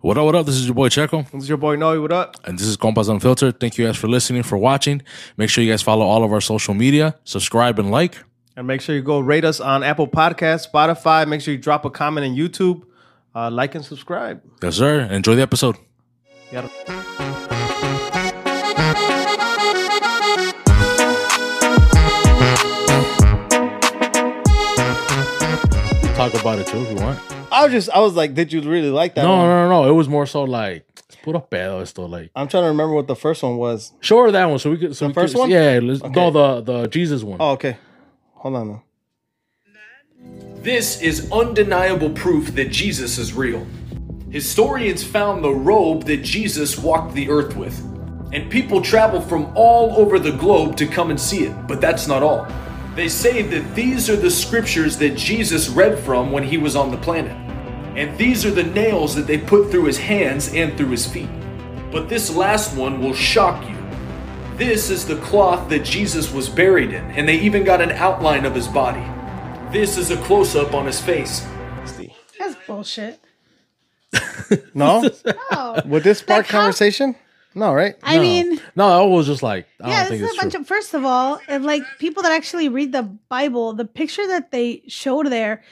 What up, what up? This is your boy Checo, This is your boy Noe. What up? and this is Compas Unfiltered. Thank you guys for listening, for watching. Make sure you guys follow all of our social media, subscribe, and like. And make sure you go rate us on Apple Podcasts, Spotify. Make sure you drop a comment on YouTube. Uh, like and subscribe. Yes, sir. Enjoy the episode. Yeah. Talk about it too if you want. I was just, I was like, did you really like that? No, one? no, no, no. It was more so like, put up pedo esto. Like, I'm trying to remember what the first one was. Sure, that one so we could. So The we first could, one? Yeah, let's, Okay. no, the the Jesus one. Oh, okay. Hold on. Though. This is undeniable proof that Jesus is real. Historians found the robe that Jesus walked the earth with, and people travel from all over the globe to come and see it, but that's not all. They say that these are the scriptures that Jesus read from when he was on the planet, and these are the nails that they put through his hands and through his feet. But this last one will shock you. This is the cloth that Jesus was buried in, and they even got an outline of his body. This is a close up on his face. That's bullshit. No? Oh, Would this spark Like how- conversation? No, right? I No. mean, no, I was just like I yeah, don't think this is it's a bunch true. of. First of all, and like people that actually read the Bible, the picture that they showed there,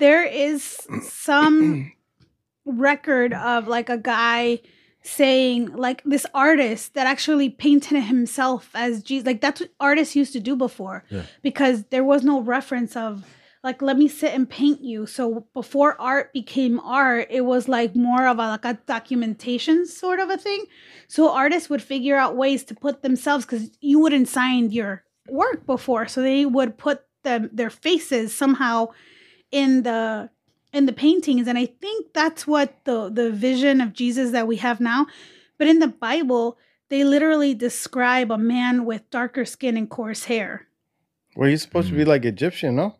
there is some record of like a guy saying like this artist that actually painted himself as Jesus. Like that's what artists used to do before, Yeah. because there was no reference of like let me sit and paint you. So before art became art, it was like more of a like a documentation sort of a thing. So artists would figure out ways to put themselves because you wouldn't sign your work before, so they would put them their faces somehow in the in the paintings, and I think that's what the the vision of Jesus that we have now. But in the Bible, they literally describe a man with darker skin and coarse hair. well you supposed to be hmm. like Egyptian, no?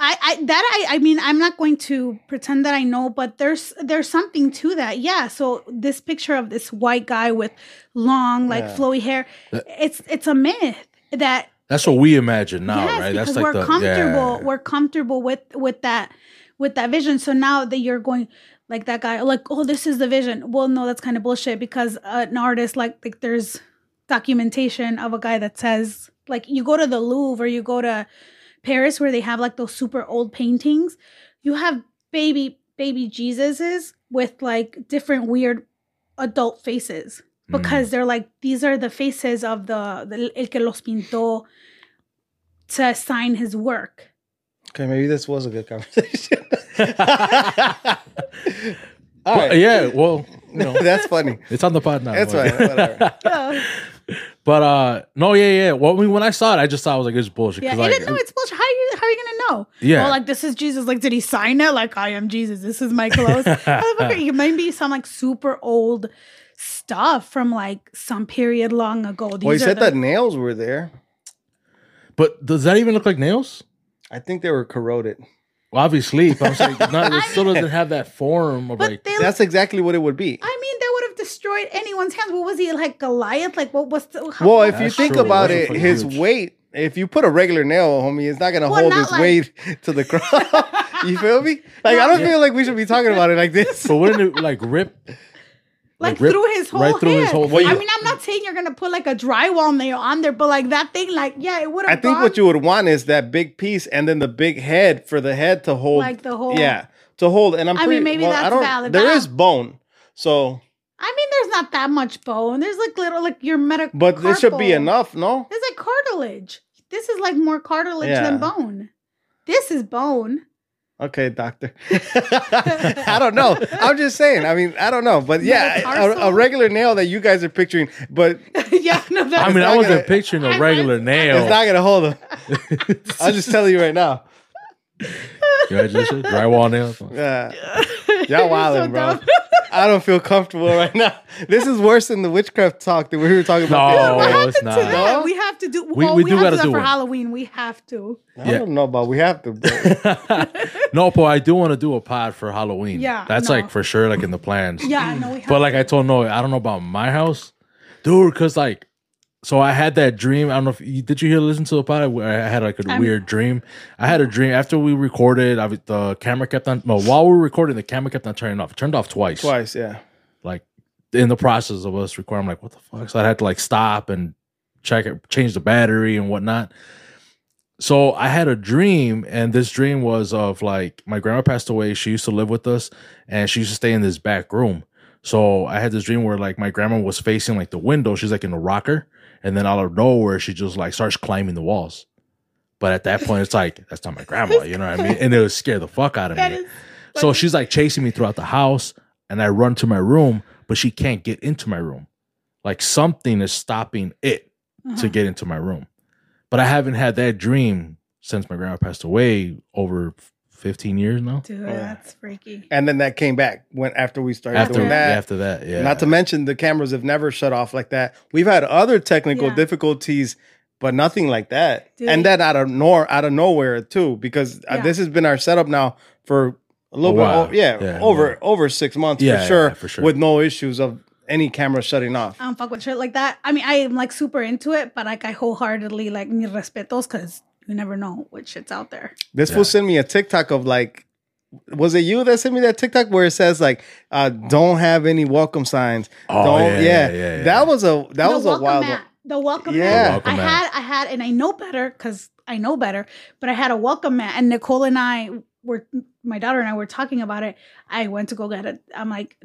I, I that I I mean I'm not going to pretend that I know, but there's there's something to that. Yeah. So this picture of this white guy with long like Yeah. flowy hair, it's it's a myth that That's what we imagine now, yes, right? because That's like we're the comfortable. yeah. We're comfortable with with that with that vision. So now that you're going like that guy, like oh, this is the vision. Well, no, that's kind of bullshit because uh, an artist like like there's documentation of a guy that says like you go to the Louvre or you go to Paris where they have like those super old paintings. You have baby baby Jesuses with like different weird adult faces Mm. because they're like these are the faces of the, the el que los pintó to sign his work. Okay, maybe this was a good conversation. All Well, right. yeah, well, you know, That's funny. it's on the pod now. That's but- fine. Whatever. Yeah, But uh, no, yeah, yeah. Well, I mean, when I saw it, I just thought I was like, it's bullshit. Yeah, it like, didn't know it's bullshit. How are you? How are you gonna know? Yeah. Oh, like this is Jesus. Like, did he sign it? Like, I am Jesus. This is my clothes. Motherfucker, you might be some like super old stuff from like some period long ago. These Well, he are said the- that nails were there. but does that even look like nails? I think they were corroded. Well, obviously, but I'm saying not, it still doesn't have that form of But like. they That's exactly what it would be. I mean, they would have destroyed anyone's hands. What was he like, Goliath? Like, what was the? How, Well, if you think true. about Those it, his huge. weight, if you put a regular nail, homie, it's not gonna Well, hold not its like- weight to the ground. you feel me? Like I don't feel like we should be talking about it like this. But wouldn't it like rip? Like, through his whole right through his hand. whole I mean, I'm not saying you're gonna put like a drywall nail on there, but like that thing, like yeah, it would I think what you would want is that big piece and then the big head for the head to hold, Like the whole- yeah, to hold. And I'm I mean, pretty, maybe well, I that's don't, valid. There is bone, so I mean, there's not that much bone. There's like little, like your medical. but there should be enough, no? It's like cartilage. This is like more cartilage Yeah. than bone. This is bone. Okay, doctor. I don't know. I'm just saying. I mean, I don't know, but yeah, a, a regular nail that you guys are picturing, but yeah, no, that's I mean, I wasn't gonna- picturing a regular was- nail. it's not gonna hold them. I'll just tell you right now. Congratulations, drywall nails. Yeah, y'all wilding, so bro. Dumb. I don't feel comfortable right now. This is worse than the witchcraft talk that we were talking about. the No, other day. it's to not. that. No? We have to do. We- oh, we we, do have gotta to do that for it. Halloween. We have to. I Yeah. don't know but We have to. But no, but I do want to do a pod for Halloween. Yeah, that's no. like for sure, like in the plans. Yeah, no, we have. But like I told Noah, I don't know about my house, dude. Because like so I had that dream. I don't know if you did you hear listen to the pod where I had like a I'm- weird dream. I had a dream after we recorded. I, the camera kept on. No, while we were recording, the camera kept on turning off. It turned off twice. Twice, yeah. Like in the process of us recording, I'm like, what the fuck? So I had to like stop and check it, change the battery and whatnot. So I had a dream, and this dream was of like my grandma passed away. She used to live with us, and she used to stay in this back room. So I had this dream where like my grandma was facing like the window. She's like in a rocker, and then out of nowhere, she just like starts climbing the walls. But at that point, it's like that's not my grandma, you know what I mean? And it would scare the fuck out of That me. So she's like chasing me throughout the house, and I run to my room, but she can't get into my room. Like something is stopping it Uh-huh. to get into my room. But I haven't had that dream since my grandma passed away over 15 years now. Dude, that's freaky. And then that came back when after we started After doing that. after that, yeah. Not to mention the cameras have never shut off like that. We've had other technical Yeah. difficulties, but nothing like that. Dude. And then out of nor out of nowhere too, because uh, Yeah. this has been our setup now for a little A bit. while. yeah, Yeah, over yeah. over six months Yeah, for, sure, yeah, for sure. with no issues of any camera shutting off. I don't fuck with shit like that. I mean, I am like super into it, but like I wholeheartedly like mis respetos because you never know what shit's out there. This Yeah. will send me a TikTok of like, was it you that sent me that TikTok where it says like, uh, "Don't have any welcome signs." Oh, don't, yeah, yeah, yeah, yeah. That was a that the was a welcome wild. mat. The welcome Yeah. mat. The welcome I mat. had, I had, and I know better because I know better. But I had a welcome mat, and Nicole and I were, my daughter and I were talking about it. I went to go get it. I'm like,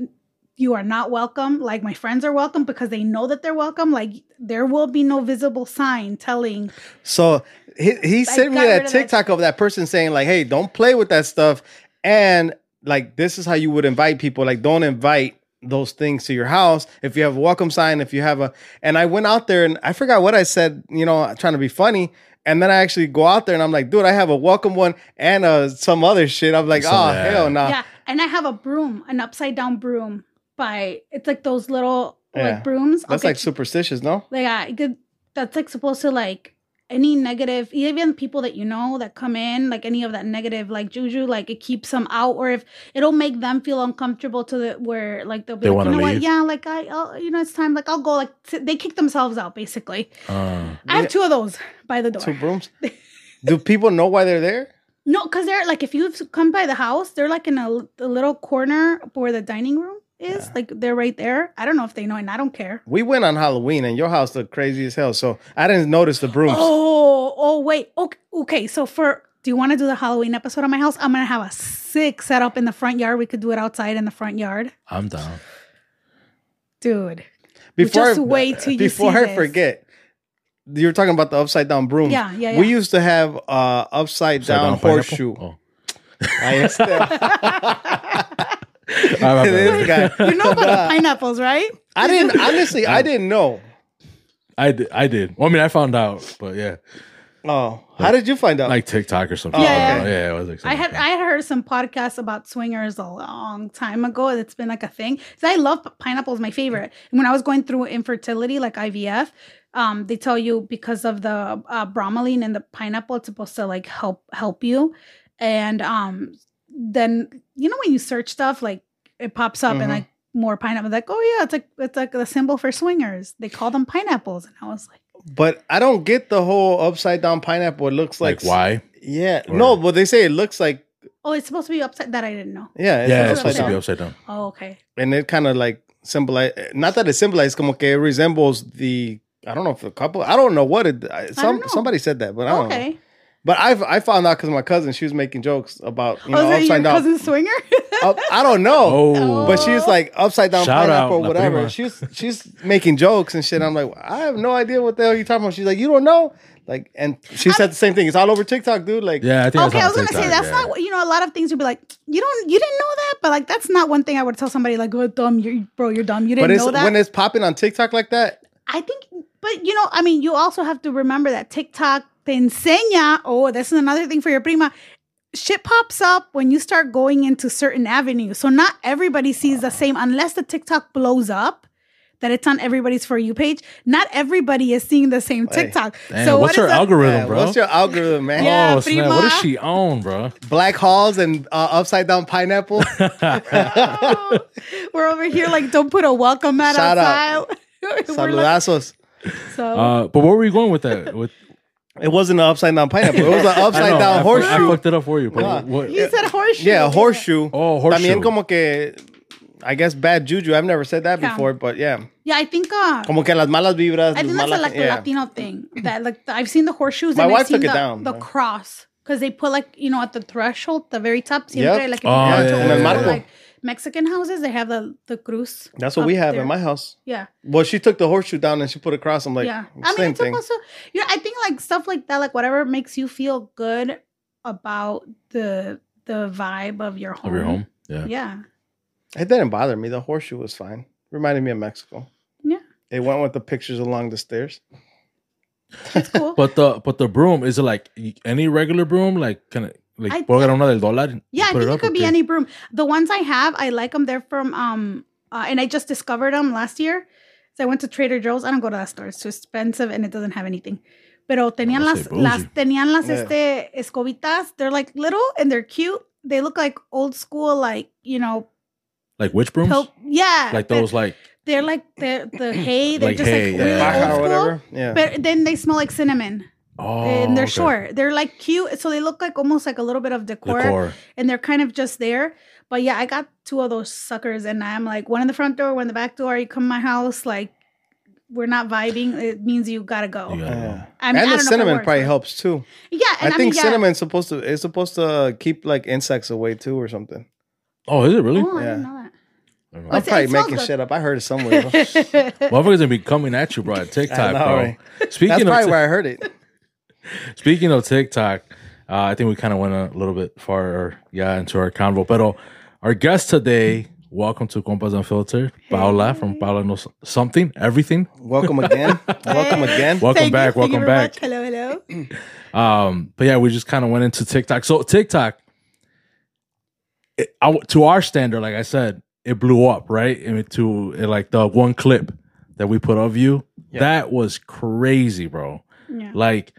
you are not welcome. Like my friends are welcome because they know that they're welcome. Like there will be no visible sign telling. So he, he sent me that TikTok of that person saying like, "Hey, don't play with that stuff," and like this is how you would invite people. Like, don't invite those things to your house. If you have a welcome sign, if you have a, and I went out there and I forgot what I said. You know, trying to be funny. And then I actually go out there and I'm like, dude, I have a welcome one and uh, some other shit. I'm like, Some- oh yeah. hell no. yeah, and I have a broom, an upside down broom. By it's like those little Yeah. like brooms. That's Okay, like superstitious, no? like it that's like supposed to like any negative even people that you know that come in like any of that negative like juju like it keeps them out or if it'll make them feel uncomfortable to the where like they'll be They like wanna you know leave? what yeah like I I'll, you know it's time like I'll go like t- they kick themselves out basically Uh, I have two of those by the door Two brooms. Do people know why they're there? no because they're like if you've come by the house they're like in a, a little corner for the dining room is like they're right there I don't know if they know and I don't care We went on Halloween and your house looked crazy as hell, so I didn't notice the brooms. Oh, oh, wait. Okay, okay. So for do you want to do the Halloween episode of my house? I'm gonna have a sick setup in the front yard. We could do it outside in the front yard, I'm down. dude. before just wait till you before see I this. forget. You're talking about the upside down broom. Yeah, yeah, We used to have uh upside, Upside down, pineapple? horseshoe. Oh. I still, my this guy. You know about the pineapples, right? I didn't honestly. I didn't know. I did. I did. Well, I mean, I found out, but yeah, Oh, how did you find out? like TikTok or something. Oh, Yeah, yeah, okay. yeah. It was like I had something. I had heard some podcasts about swingers a long time ago. It's been like a thing. 'Cause I love pineapple is my favorite. And when I was going through infertility, like IVF, um, they tell you because of the uh, bromelain in the pineapple, it's supposed to like help help you. And um, then you know when you search stuff, like it pops up Mhm. and like more pineapple. Like oh yeah, it's like it's like a symbol for swingers. They call them pineapples, and I was like, but I don't get the whole upside down pineapple. It looks like, like why? Yeah, Or- no, but they say it looks like oh, it's supposed to be upside. That I didn't know. yeah, it's yeah, upside it's supposed to be upside down. Oh okay. and it kind of like symbolize. Not that it symbolizes, como que it resembles the. I don't know if a couple. I don't know what it. I- Some know. somebody said that, but I don't know. Okay. But I I found out because my cousin she was making jokes about you oh, know is it your upside down. cousin swinger? Up- I don't know. Oh, But she's like upside down Shout out, or whatever. Prima. She's she's making jokes and shit. I'm like, I have no idea what the hell you're talking about. She's like, you don't know. Like, and she said the same thing. It's all over TikTok, dude. Like, yeah, I think. okay, I was gonna say that's yeah. not what you know. A lot of things you'd be like, you don't, you didn't know that, but like that's not one thing I would tell somebody like, oh, dumb, you're bro, you're dumb, you didn't it's know that. when it's popping on TikTok like that. I think, but you know, I mean, you also have to remember that TikTok te enseña. Oh, this is another thing for your prima. Shit pops up when you start going into certain avenues. So not everybody sees the same unless the TikTok blows up. That it's on everybody's for you page. Not everybody is seeing the same Hey. TikTok. Damn, so what's what her is algorithm, Yeah, bro? What's your algorithm, man? Yeah. oh, snap. What prima. is she on, bro? Black halls and uh, upside down pineapple. We're over here like don't put a welcome mat Shout out. outside. We're like, So Uh, but where were you going with that? With It wasn't an upside down pineapple. It was an upside know, down I, fu- horseshoe. I fucked it up for you. But Nah. what, you said horseshoe. Yeah, a horseshoe. Oh, horseshoe. También como que, I guess bad juju. I've never said that Yeah. before, but yeah. Yeah, I think. Uh, Como que las malas vibras. I think las that's a, malas- like a yeah. Latino thing. That like I've seen the horseshoes. My and wife I've seen took it the, down, The yeah. cross because they put like you know at the threshold, the very top. Siempre, Yep. like if you Oh, go yeah, to yeah, older, yeah, yeah. like Mexican houses, they have the the cruz. That's what we have there. in my house. Yeah, Well, she took the horseshoe down and she put it across. I'm like, yeah. I mean, it's thing. supposed to. Yeah, I think like stuff like that, like whatever makes you feel good about the the vibe of your home. of your home? Yeah. Yeah. It didn't bother me. The horseshoe was fine. Reminded me of Mexico. Yeah. It went with the pictures along the stairs. It's cool. But the but the broom is it like any regular broom? Like can it like I puedo agarrar una del dólar? Yeah, I think it, up, could be any broom. The ones I have, I like them. They're from um, uh, and I just discovered them last year. So I went to Trader Joe's. I don't go to that store; it's too expensive and it doesn't have anything. Pero tenían las, las tenían las Yeah. este escobitas. They're like little and they're cute. They look like old school, like you know, Like witch brooms? pil- yeah, like they're- those like They're like the the hay. They're Like just hay, like yeah. really Baja Baja old school. Yeah. But then they smell like cinnamon, oh and they're oh, okay. short. They're like cute, so they look like almost like a little bit of decor Decor. and they're kind of just there. But yeah, I got two of those suckers, and I'm like one in the front door, one in the back door. You come to my house, like we're not vibing. It means you gotta go. Yeah. I mean, I and don't the cinnamon works, probably helps too. Yeah, I and I, think mean, yeah. cinnamon's supposed to it's supposed to uh, keep like insects away too or something. Oh, is it really? Oh, I didn't Yeah. know that. I don't know. I'm What's probably it smells making good. shit up. I heard it somewhere. That's Motherfuckers gonna be coming at you, bro. At TikTok, know, bro. right? Speaking of probably Tik- where I heard it. Speaking of TikTok, uh, I think we kind of went a little bit far, yeah, into our convo. But our guest today, welcome to Compas Unfiltered, Paula from Paula Knows Something, Everything. Welcome again. Welcome again. Welcome Thank you, back, thank you welcome very back. much. Hello, hello. Um, but yeah, we just kind of went into TikTok. So TikTok, it, I, to our standard, like I said, it blew up, right? I mean, to it, like the one clip that we put of you, that was crazy, bro. Yeah. Like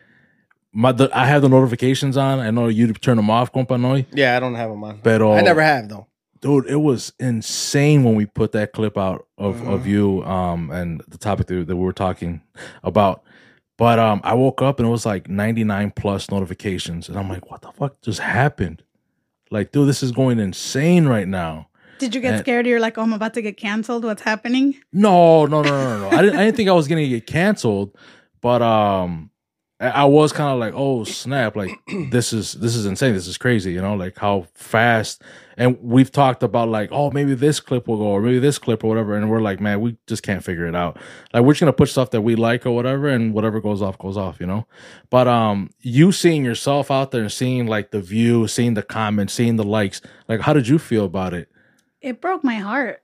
my, the, I have the notifications on. I know you turn them off, compa Noy. Yeah, I don't have them on. Pero I never have though. dude, it was insane when we put that clip out of, Mm-hmm. of you um and the topic that, that we were talking about. But um I woke up and it was like 99 plus notifications and I'm like, what the fuck just happened? Like, dude, this is going insane right now. Did you get And- scared? You're like, oh, I'm about to get canceled. What's happening? No, no, no, no, no. I didn't I didn't think I was gonna get canceled, but um I, was kind of like, oh snap, like this is this is insane. This is crazy, you know, like how fast and we've talked about like, oh, maybe this clip will go or maybe this clip or whatever. And we're like, man, we just can't figure it out. Like we're just gonna put stuff that we like or whatever, and whatever goes off, goes off, you know. But um you seeing yourself out there and seeing like the view, seeing the comments, seeing the likes, like how did you feel about it? It broke my heart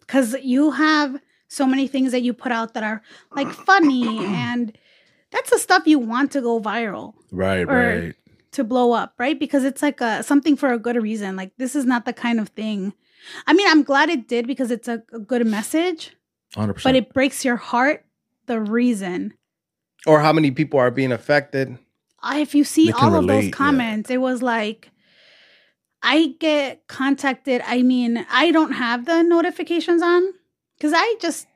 because you have so many things that you put out that are like funny and that's the stuff you want to go viral Right, Or- right. to blow up, right? Because it's like a something for a good reason. Like this is not the kind of thing. I mean, I'm glad it did because it's a, a good message, Hundred but it breaks your heart. The reason, Or how many people are being affected. If you see They can all of relate, those yeah. comments, it was like I get contacted. I mean, I don't have the notifications on because I just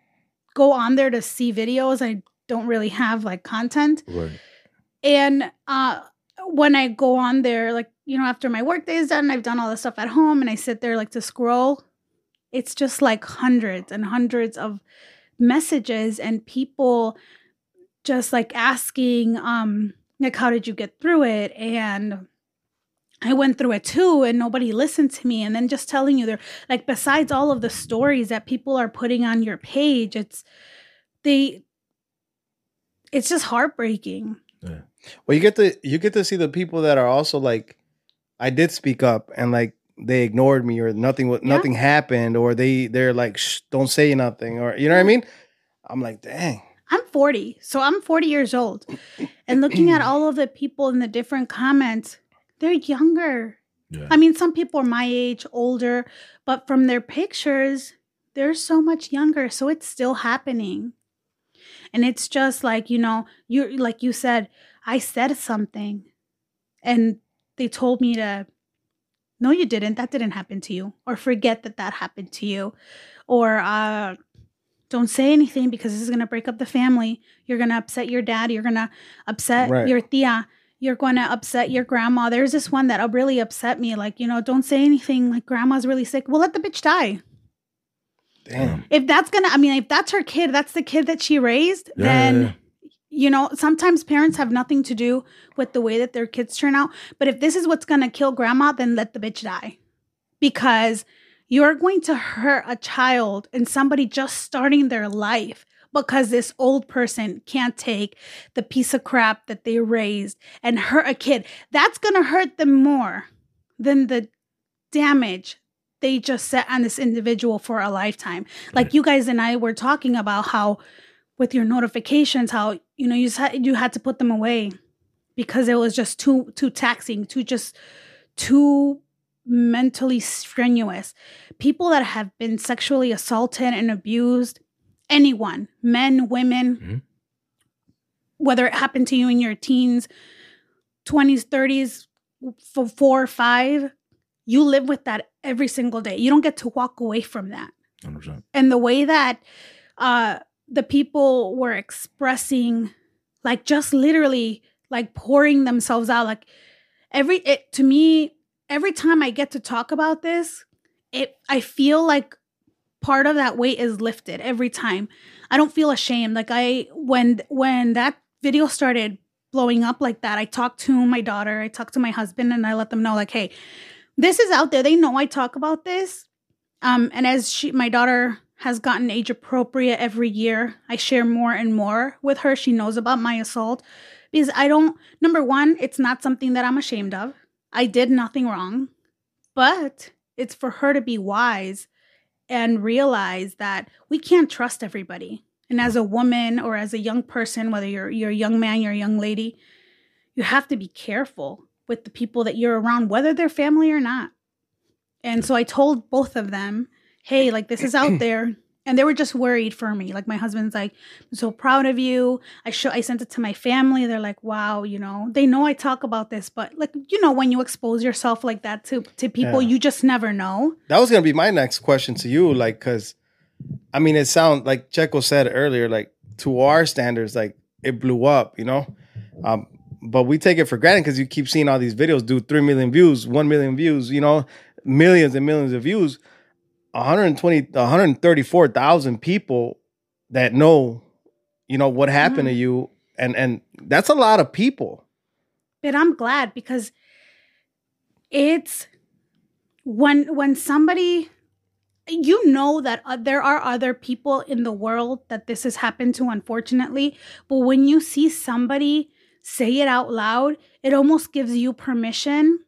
go on there to see videos. I don't really have like content. Right. And uh when I go on there, like, you know, after my workday is done, I've done all the stuff at home and I sit there like to scroll, it's just like hundreds and hundreds of messages and people just like asking, um, like, how did you get through it? And I went through it too, and nobody listened to me. And then just telling you, they're like, besides all of the stories that people are putting on your page, it's they, it's just heartbreaking. Well, you get to you get to see the people that are also like, I did speak up and like they ignored me or nothing Yeah. nothing happened or they they're like don't say nothing or you know what I mm. mean. I'm like, dang. I'm 40, so I'm 40 years old. And looking at all of the people in the different comments, they're younger. Yeah. I mean, some people are my age, older, but from their pictures, they're so much younger. So it's still happening. And it's just like, you know, you're like you said, I said something and they told me to no you didn't. That didn't happen to you or forget that that happened to you or uh Don't say anything because this is going to break up the family. You're going to upset your dad. You're going to upset Right. your tia. You're going to upset your grandma. There's this one that really upset me. Like, you know, don't say anything. Like, grandma's really sick. Well, let the bitch die. Damn. Um, if that's going to, I mean, if that's her kid, that's the kid that she raised, Yeah, then yeah, yeah. you know, sometimes parents have nothing to do with the way that their kids turn out. But if this is what's going to kill grandma, then let the bitch die. Because you're going to hurt a child and somebody just starting their life because this old person can't take the piece of crap that they raised and hurt a kid. That's going to hurt them more than the damage they just set on this individual for a lifetime. Like you guys and I were talking about how with your notifications how you know you had, you had to put them away because it was just too too taxing, too just too mentally strenuous. People that have been sexually assaulted and abused, anyone, men, women, Mhm. whether it happened to you in your teens, 20s, 30s, f- four five, you live with that every single day. You don't get to walk away from that 100%. and the way that uh the people were expressing like just literally like pouring themselves out like every it to me every time i get to talk about this it i feel like part of that weight is lifted every time i don't feel ashamed like i when when that video started blowing up like that i talked to my daughter i talked to my husband and i let them know like hey this is out there they know i talk about this um, and as she, my daughter has gotten age appropriate every year, I share more and more with her. She knows about my assault because I don't, number one, it's not something that I'm ashamed of. I did nothing wrong, but it's for her to be wise and realize that we can't trust everybody. And as a woman or as a young person, whether you're, you're a young man, you're a young lady, you have to be careful with the people that you're around, whether they're family or not. And so I told both of them, hey, like this is out there. And they were just worried for me. Like my husband's like, I'm so proud of you. I show I sent it to my family. They're like, wow, you know, they know I talk about this, but like, you know, when you expose yourself like that to to people, Yeah. you just never know. That was gonna be my next question to you, like, cause I mean, it sounds like Checo said earlier, like to our standards, like it blew up, you know. Um, but we take it for granted because you keep seeing all these videos do three million views, one million views, you know, millions and millions of views. 120, 134,000 people that know, you know, what happened to you, and and that's a lot of people. But I'm glad because it's when when somebody you know that uh, there are other people in the world that this has happened to unfortunately but when you see somebody say it out loud it almost gives you permission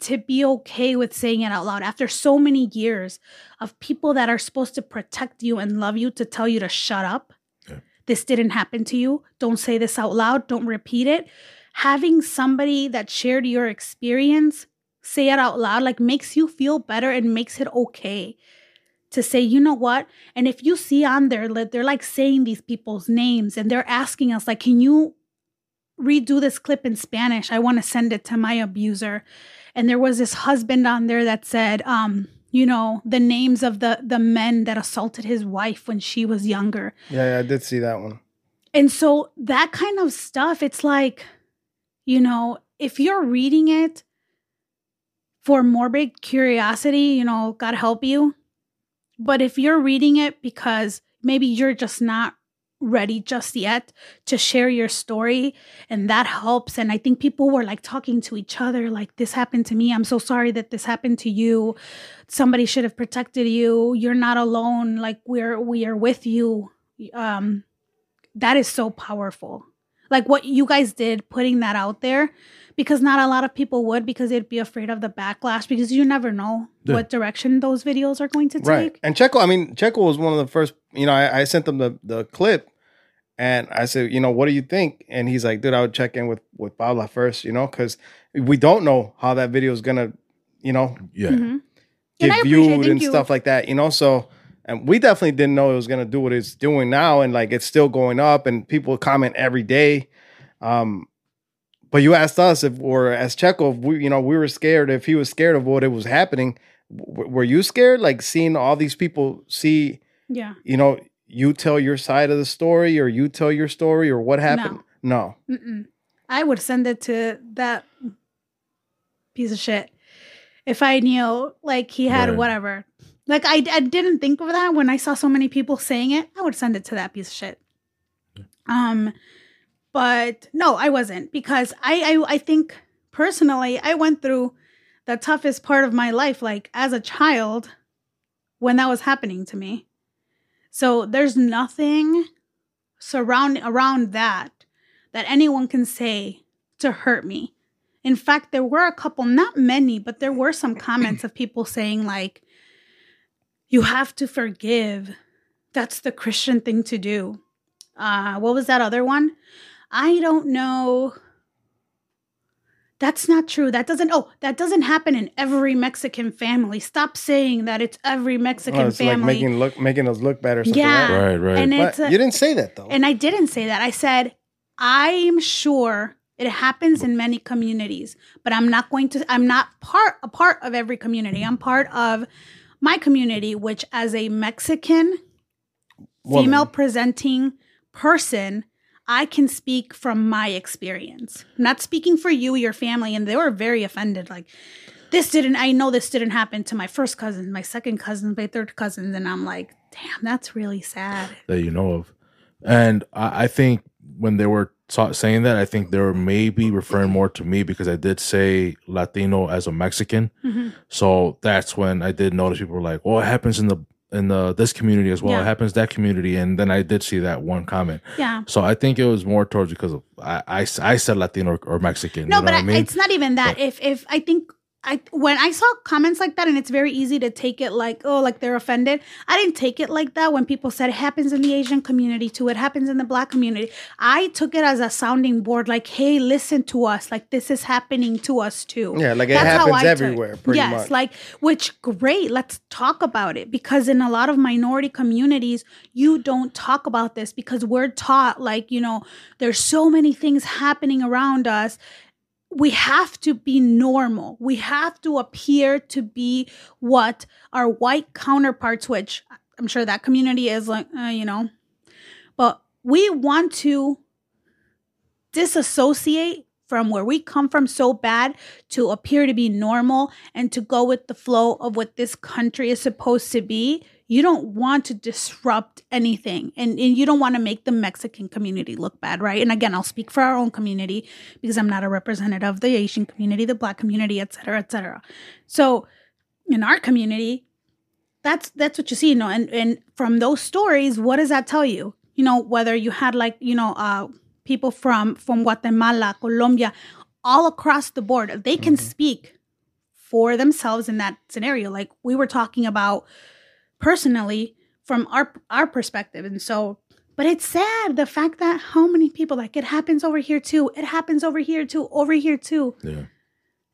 to be okay with saying it out loud after so many years of people that are supposed to protect you and love you to tell you to shut up. Yeah. this didn't happen to you. Don't say this out loud. Don't repeat it. Having somebody that shared your experience say it out loud like makes you feel better and makes it okay to say you know what? And if you see on there that they're like saying these people's names and they're asking us like can you redo this clip in spanish i want to send it to my abuser and there was this husband on there that said um you know the names of the the men that assaulted his wife when she was younger Yeah, yeah I did see that one. and so that kind of stuff, it's like, you know, if you're reading it for morbid curiosity, you know, God help you. But if you're reading it because maybe you're just not ready just yet to share your story and that helps and i think people were like talking to each other like this happened to me i'm so sorry that this happened to you somebody should have protected you you're not alone like we're we are with you um that is so powerful. Like what you guys did, putting that out there, because not a lot of people would because they'd be afraid of the backlash because you never know Yeah. what direction those videos are going to take. Right. And Checo, I mean, Checo was one of the first, you know, I, I sent them the, the clip and I said, you know, what do you think? And he's like, dude, I would check in with, with Paula first, you know, because we don't know how that video is going to, you know, Yeah. Mhm. get And viewed and you. stuff like that, you know. So, and we definitely didn't know it was gonna do what it's doing now, and like it's still going up, and people comment every day. Um, but you asked us if, or as Checo, if we, you know, we were scared. If he was scared of what it was happening, w- were you scared? Like seeing all these people see, Yeah. you know, you tell your side of the story or you tell your story or what happened? No. Mm-mm. I would send it to that piece of shit if I knew like he had Right. whatever. Like I, I didn't think of that when I saw so many people saying it. I would send it to that piece of shit. Um, but no, I wasn't because I, I I think personally I went through the toughest part of my life, like as a child, when that was happening to me. So there's nothing surround around that that anyone can say to hurt me. In fact, there were a couple, not many, but there were some comments of people saying, like, you have to forgive. That's the Christian thing to do. Uh, what was that other one? I don't know. That's not true. That doesn't, oh, that doesn't happen in every Mexican family. Stop saying that it's every Mexican Oh, it's like family. making look making us look better. or something Yeah. like. Right, right. and But a- you didn't say that though. and I didn't say that. I said, I'm sure it happens in many communities, but I'm not going to, I'm not part, a part of every community. I'm part of my community, which as a Mexican Woman. female presenting person, I can speak from my experience. I'm not speaking for you, your family. And they were very offended. Like, this didn't, I know this didn't happen to my first cousin, my second cousin, my third cousin. And I'm like, damn, that's really sad. that you know of. And I, I think when they were saying that, I think they were maybe referring more to me because I did say Latino as a Mexican. Mhm. So that's when I did notice people were like, "Oh, it happens in the in the this community as well. Yeah. It happens that community." And then I did see that one comment. Yeah. So I think it was more towards because of I I, I said Latino or, or Mexican. No, you know but I, I mean? it's not even that. But- if if I think I when I saw comments like that, and it's very easy to take it like oh like they're offended. I didn't take it like that when people said it happens in the Asian community too. It happens in the Black community. I took it as a sounding board. Like hey, listen to us. Like this is happening to us too. Yeah, like it That's how happens everywhere, pretty much. yes, much. like which great. Let's talk about it because in a lot of minority communities, you don't talk about this because we're taught like you know there's so many things happening around us. We have to be normal. We have to appear to be what our white counterparts, which I'm sure that community is like, uh, you know, but we want to disassociate from where we come from so bad to appear to be normal and to go with the flow of what this country is supposed to be. You don't want to disrupt anything and, and you don't want to make the Mexican community look bad, right? And again, I'll speak for our own community because I'm not a representative of the Asian community, the black community, et cetera, et cetera. So in our community, that's that's what you see, you know, and, and from those stories, what does that tell you? You know, whether you had like, you know, uh people from from Guatemala, Colombia, all across the board, they can speak for themselves in that scenario. Like we were talking about personally from our our perspective. And so but it's sad the fact that how many people like it happens over here too. It happens over here too, over here too. yeah.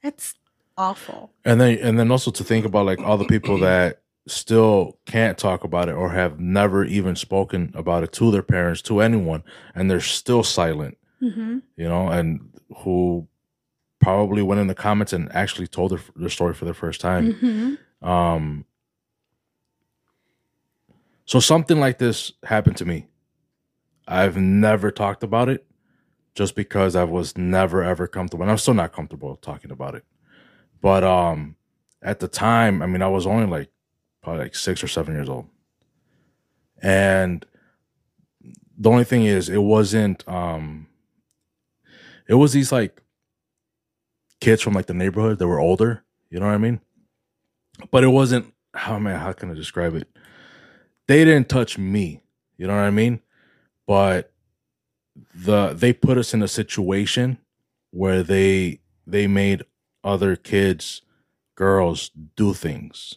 That's awful. And then and then also to think about like all the people that still can't talk about it or have never even spoken about it to their parents, to anyone, and they're still silent, hmm you know, and who probably went in the comments and actually told their, their story for the first time. hmm Um, so something like this happened to me. I've never talked about it just because I was never ever comfortable. And I'm still not comfortable talking about it. But um at the time, I mean I was only like probably like six or seven years old. And the only thing is it wasn't um it was these like kids from like the neighborhood that were older, you know what I mean? But it wasn't how man, how can I describe it? They didn't touch me, you know what I mean? But the they put us in a situation where they they made other kids, girls do things.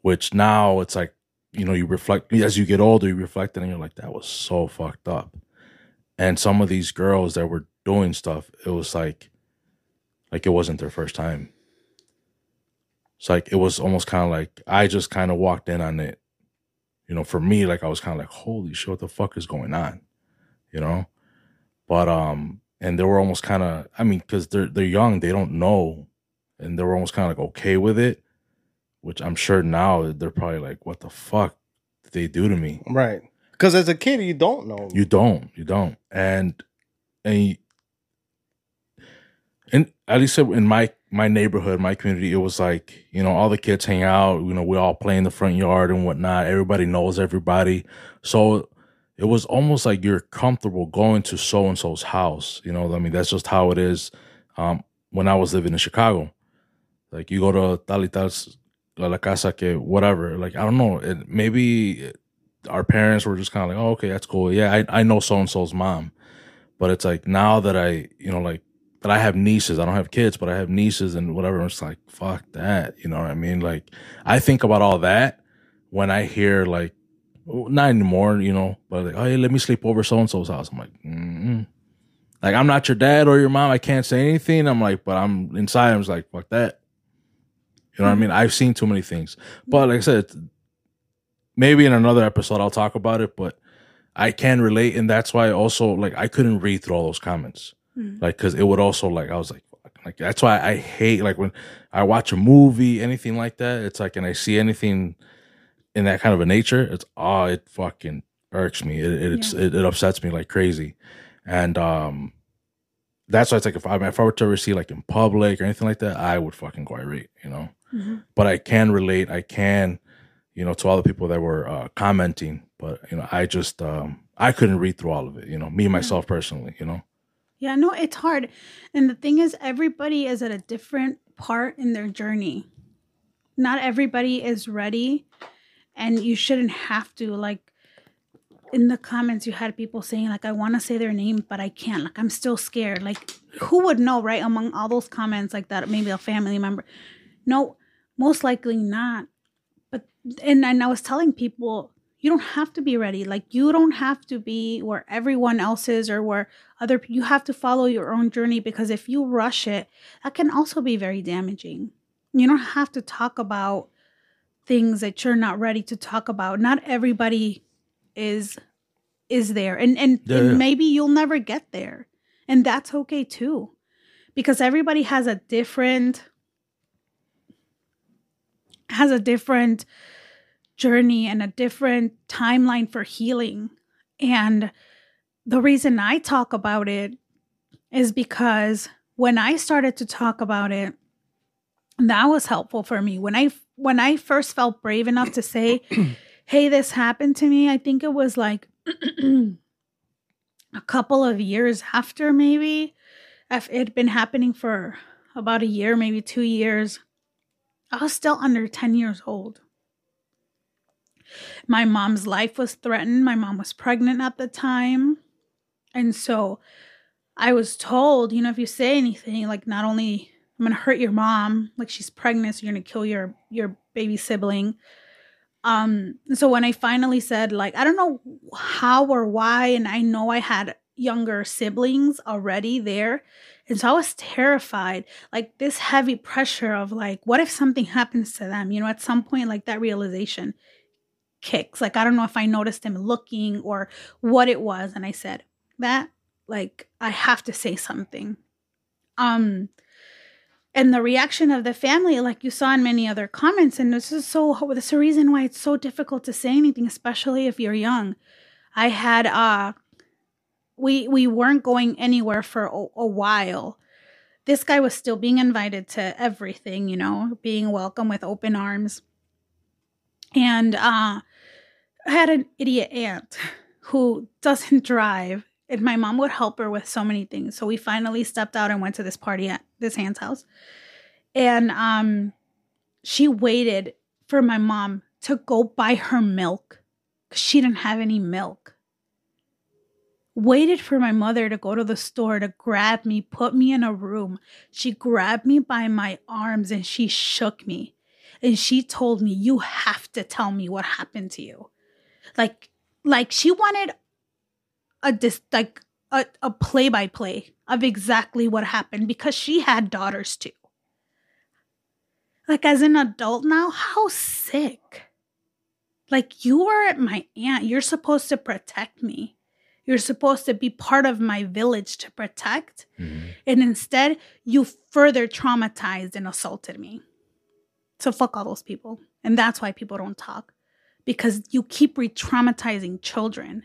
Which now it's like, you know, you reflect as you get older, you reflect and you're like, that was so fucked up. And some of these girls that were doing stuff, it was like like it wasn't their first time. It's like it was almost kind of like I just kind of walked in on it. You know, for me, like I was kind of like, holy shit, what the fuck is going on? You know? But um, and they were almost kind of, I mean, because they're they're young, they don't know, and they were almost kind of like okay with it, which I'm sure now they're probably like, what the fuck? Did they do to me. Right. Because as a kid, you don't know. You don't. You don't. And and and at least in my my neighborhood, my community, it was like you know all the kids hang out. You know, we all play in the front yard and whatnot. Everybody knows everybody, so it was almost like you're comfortable going to so and so's house. You know, I mean that's just how it is. Um, when I was living in Chicago, like you go to tal y tal's la casa que whatever. Like I don't know, it, maybe our parents were just kind of like, oh, okay, that's cool. Yeah, I I know so and so's mom, but it's like now that I you know like that I have nieces. I don't have kids, but I have nieces and whatever. I'm just like, fuck that. You know what I mean? Like, I think about all that when I hear like, not anymore, you know, but like, oh, hey, let me sleep over so and so's house. I'm like, mm like, I'm not your dad or your mom. I can't say anything. I'm like, but I'm inside. I'm just like, fuck that. You know what I mean? I've seen too many things, but like I said, maybe in another episode I'll talk about it. But I can relate, and that's why also like I couldn't read through all those comments like because it would also like i was like like that's why i hate like when i watch a movie anything like that it's like and i see anything in that kind of a nature it's oh it fucking irks me. It it, it's, it, it upsets me like crazy. And um that's why it's like if I, if I were to ever see like in public or anything like that i would fucking go irate you know? But i can relate i can you know to all the people that were uh commenting but you know i just um i couldn't read through all of it you know me myself personally you know Yeah, no, it's hard. And the thing is, everybody is at a different part in their journey. Not everybody is ready, and you shouldn't have to. Like in the comments, you had people saying, like, I want to say their name, but I can't. Like, I'm still scared. Like, who would know, right? Among all those comments, like that, maybe a family member. No, most likely not. But, and, and I was telling people, you don't have to be ready. Like you don't have to be where everyone else is or where other you have to follow your own journey because if you rush it, that can also be very damaging. You don't have to talk about things that you're not ready to talk about. Not everybody is is there. And and, Yeah, and yeah. maybe you'll never get there. And that's okay too. Because everybody has a different has a different journey and a different timeline for healing. And the reason I talk about it is because when I started to talk about it, that was helpful for me. When I when I first felt brave enough to say, "Hey, this happened to me," I think it was like a couple of years after maybe if it had been happening for about a year, maybe 2 years. I was still under 10 years old. My mom's life was threatened. My mom was pregnant at the time. And so I was told, you know, if you say anything, like not only I'm gonna hurt your mom, like she's pregnant, so you're gonna kill your your baby sibling. Um, so when I finally said, like, I don't know how or why, and I know I had younger siblings already there. And so I was terrified, like this heavy pressure of like, what if something happens to them? You know, at some point, like that realization kicks. Like, I don't know if I noticed him looking or what it was. And I said, that, like, I have to say something. Um, and the reaction of the family, like you saw in many other comments, and this is so this is a reason why it's so difficult to say anything, especially if you're young. I had uh we we weren't going anywhere for a, a while. This guy was still being invited to everything, you know, being welcome with open arms. And uh I had an idiot aunt who doesn't drive, and my mom would help her with so many things. So we finally stepped out and went to this party at this aunt's house. And um she waited for my mom to go buy her milk because she didn't have any milk. Waited for my mother to go to the store to grab me, put me in a room. She grabbed me by my arms and she shook me. And she told me, You have to tell me what happened to you. Like, like she wanted a dis like a, a play by play of exactly what happened because she had daughters too. Like as an adult now, how sick. Like you are my aunt. You're supposed to protect me. You're supposed to be part of my village to protect. Mm-hmm. And instead, you further traumatized and assaulted me. So fuck all those people. And that's why people don't talk. Because you keep re-traumatizing children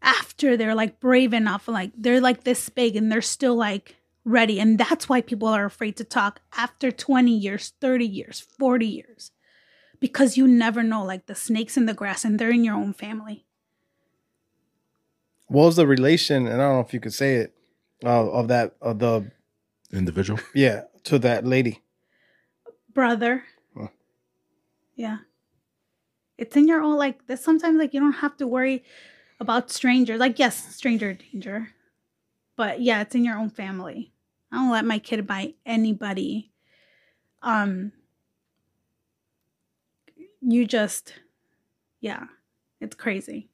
after they're like brave enough like they're like this big and they're still like ready and that's why people are afraid to talk after 20 years 30 years 40 years because you never know like the snakes in the grass and they're in your own family What was the relation? And I don't know if you could say it uh, of that of the Individual. yeah to that lady. brother Huh. yeah it's in your own like this sometimes like you don't have to worry about strangers like yes stranger danger but yeah it's in your own family. I don't let my kid buy anybody. Um you just yeah it's crazy.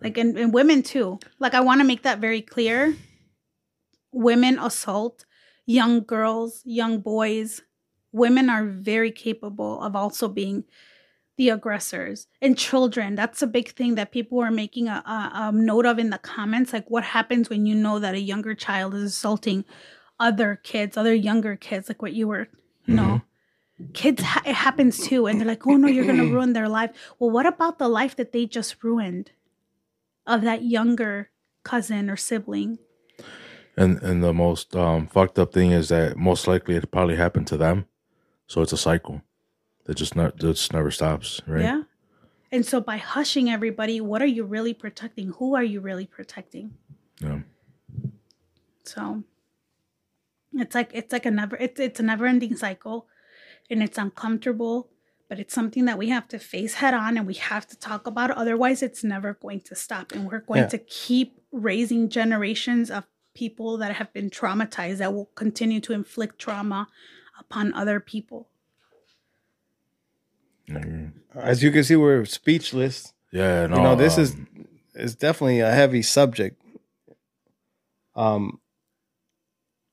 Like and, and women too. Like i want to make that very clear. Women assault young girls young boys women are very capable of also being the aggressors. And children that's a big thing that people are making a, a, a note of in the comments. Like what happens when you know that a younger child is assaulting other kids other younger kids like what you were you know? Kids ha- it happens too and they're like oh no you're gonna ruin their life. Well what about the life that they just ruined of that younger cousin or sibling? And and the most um, fucked up thing is that most likely it probably happened to them, so it's a cycle that just not just never stops, right? Yeah. And so by hushing everybody, what are you really protecting? Who are you really protecting? Yeah. So it's like it's like a never it's it's a never ending cycle and it's uncomfortable, but it's something that we have to face head on and we have to talk about. Otherwise it's never going to stop. And we're going Yeah. to keep raising generations of people that have been traumatized that will continue to inflict trauma upon other people. As you can see, we're speechless. Yeah, no, you know, this is um, is definitely a heavy subject. Um,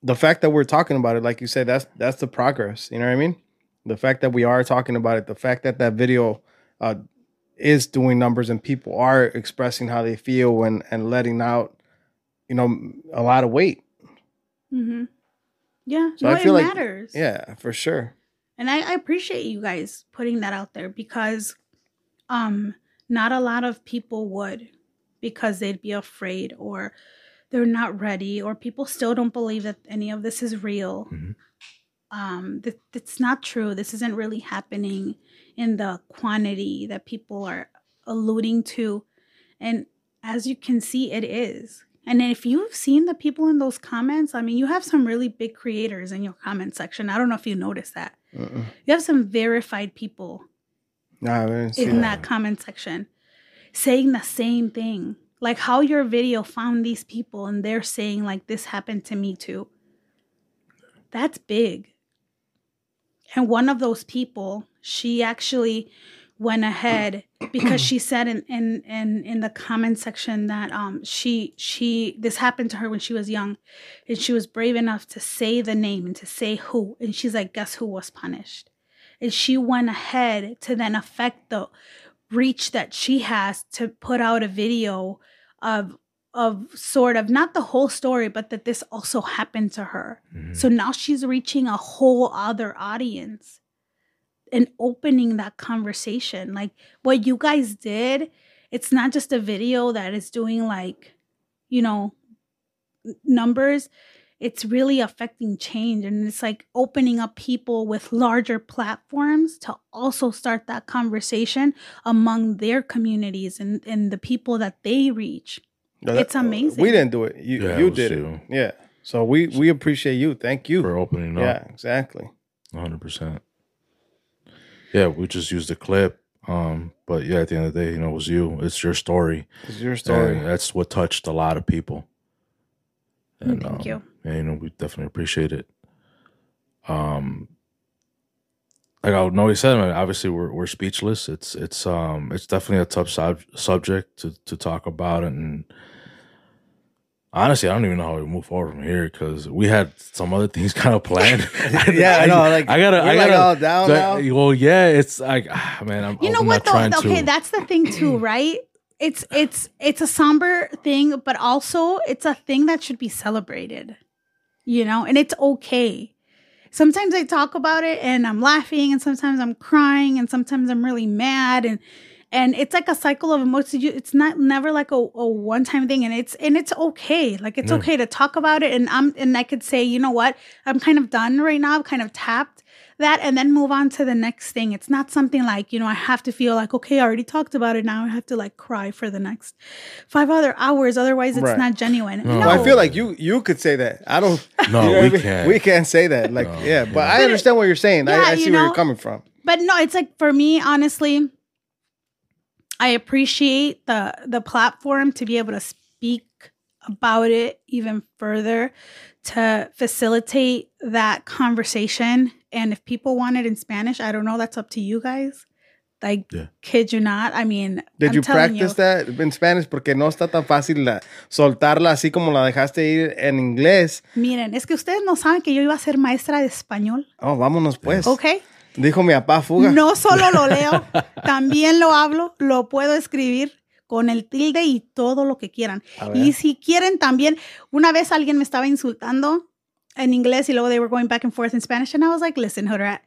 the fact that we're talking about it, like you said, that's that's the progress. You know what I mean? The fact that we are talking about it, the fact that that video uh, is doing numbers and people are expressing how they feel and and letting out, you know, a lot of weight. Mm-hmm. Yeah, So no, it like- matters. Yeah, for sure. and I, I appreciate you guys putting that out there because um not a lot of people would because they'd be afraid or they're not ready or people still don't believe that any of this is real Mhm. um that it's not true this isn't really happening in the quantity that people are alluding to and as you can see it is and if you've seen the people in those comments i mean you have some really big creators in your comment section i don't know if you noticed that Mm-mm. you have some verified people Nah, I didn't see in that. that comment section saying the same thing. Like how your video found these people and they're saying like this happened to me too. That's big. And one of those people, she actually went ahead because she said in in in, in the comment section that um she she this happened to her when she was young and she was brave enough to say the name and to say who. And she's like guess who was punished? And she went ahead to then affect the reach that she has to put out a video of of sort of not the whole story but that this also happened to her. Mhm. so now she's reaching a whole other audience and opening that conversation like what you guys did it's not just a video that is doing like you know numbers it's really affecting change and it's like opening up people with larger platforms to also start that conversation among their communities and, and the people that they reach That- It's amazing. We didn't do it. You Yeah, you it was did it. Yeah. So we we appreciate you. Thank you. for opening up. yeah, exactly. hundred percent. Yeah, we just used the clip. Um, but yeah, at the end of the day, you know, it was you. It's your story. It's your story. And that's what touched a lot of people. And, Thank um, you. Yeah, you know, we definitely appreciate it. Um, like I would know he said, man, obviously we're we're speechless. It's it's um it's definitely a tough sub- subject to to talk about, and honestly, I don't even know how we move forward from here because we had some other things kind of planned. Yeah, I know, like, I gotta, I gotta. all down that- now? Well, yeah, it's like, ah, man, I'm, you know I'm what not though okay to. that's the thing too right it's it's it's a somber thing but also it's a thing that should be celebrated you know and it's okay sometimes I talk about it and I'm laughing and sometimes I'm crying and sometimes I'm really mad and and it's like a cycle of emotions. You- It's not never like a, a one time thing and it's and it's okay. Like it's Yeah. okay to talk about it and I'm and I could say, you know what, I'm kind of done right now. I've kind of tapped that and then move on to the next thing. It's not something like, you know, I have to feel like, okay, I already talked about it. Now I have to like cry for the next five other hours. Otherwise, it's Right. not genuine. No. Well, I feel like you you could say that. I don't. No, you know we I mean? can't. We can't say that. Like, No, yeah, but yeah. I understand what you're saying. Yeah, I, I you see where know, you're coming from. but no, it's like for me, honestly, I appreciate the the platform to be able to speak about it even further to facilitate that conversation. And if people want it in Spanish, I don't know. That's up to you guys. Like, Yeah. kid you not. I mean, Did I'm you practice that in Spanish? Porque no está tan fácil la- soltarla así como la dejaste ir en inglés. Miren, es que ustedes no saben que yo iba a ser maestra de español, Oh, vámonos pues. ¿ok? Dijo mi papá, fuga. No solo lo leo, también lo hablo, lo puedo escribir con el tilde y todo lo que quieran. Y si quieren también, una vez alguien me estaba insultando en inglés y luego they were going back and forth in Spanish and I was like, listen, Hodrat,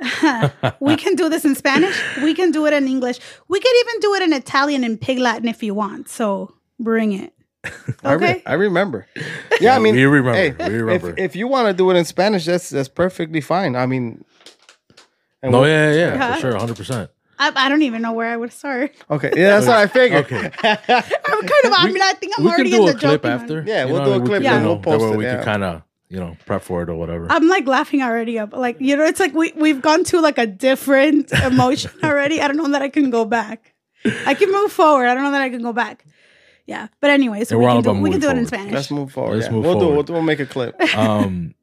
we can do this in Spanish, we can do it in English, we can even do it in Italian and Pig Latin if you want. So bring it. I, re- Okay. I remember. Yeah, I mean, we remember. hey, we remember. If, if you want to do it in Spanish, that's that's perfectly fine. I mean, and no, yeah, yeah, yeah, Yeah. for sure, hundred percent. I, I don't even know where I would start. Okay, yeah, that's what I figured. Okay. I'm kind of, I mean, I think I'm we can already do in a the clip joking after. one. Yeah, you we'll know, do a we clip can, and you we'll know, post way it, We yeah. can kind of you know prep for it or whatever. I'm like laughing already up. Like, you know, it's like we, we've gone to like a different emotion already. I don't know that I can go back. I can move forward. I don't know that I can go back. Yeah. But anyway, so And we we're all can, do, about we can do it in moving Spanish. Let's move forward. Let's yeah. move we'll do forward. it. We'll, we'll make a clip. um,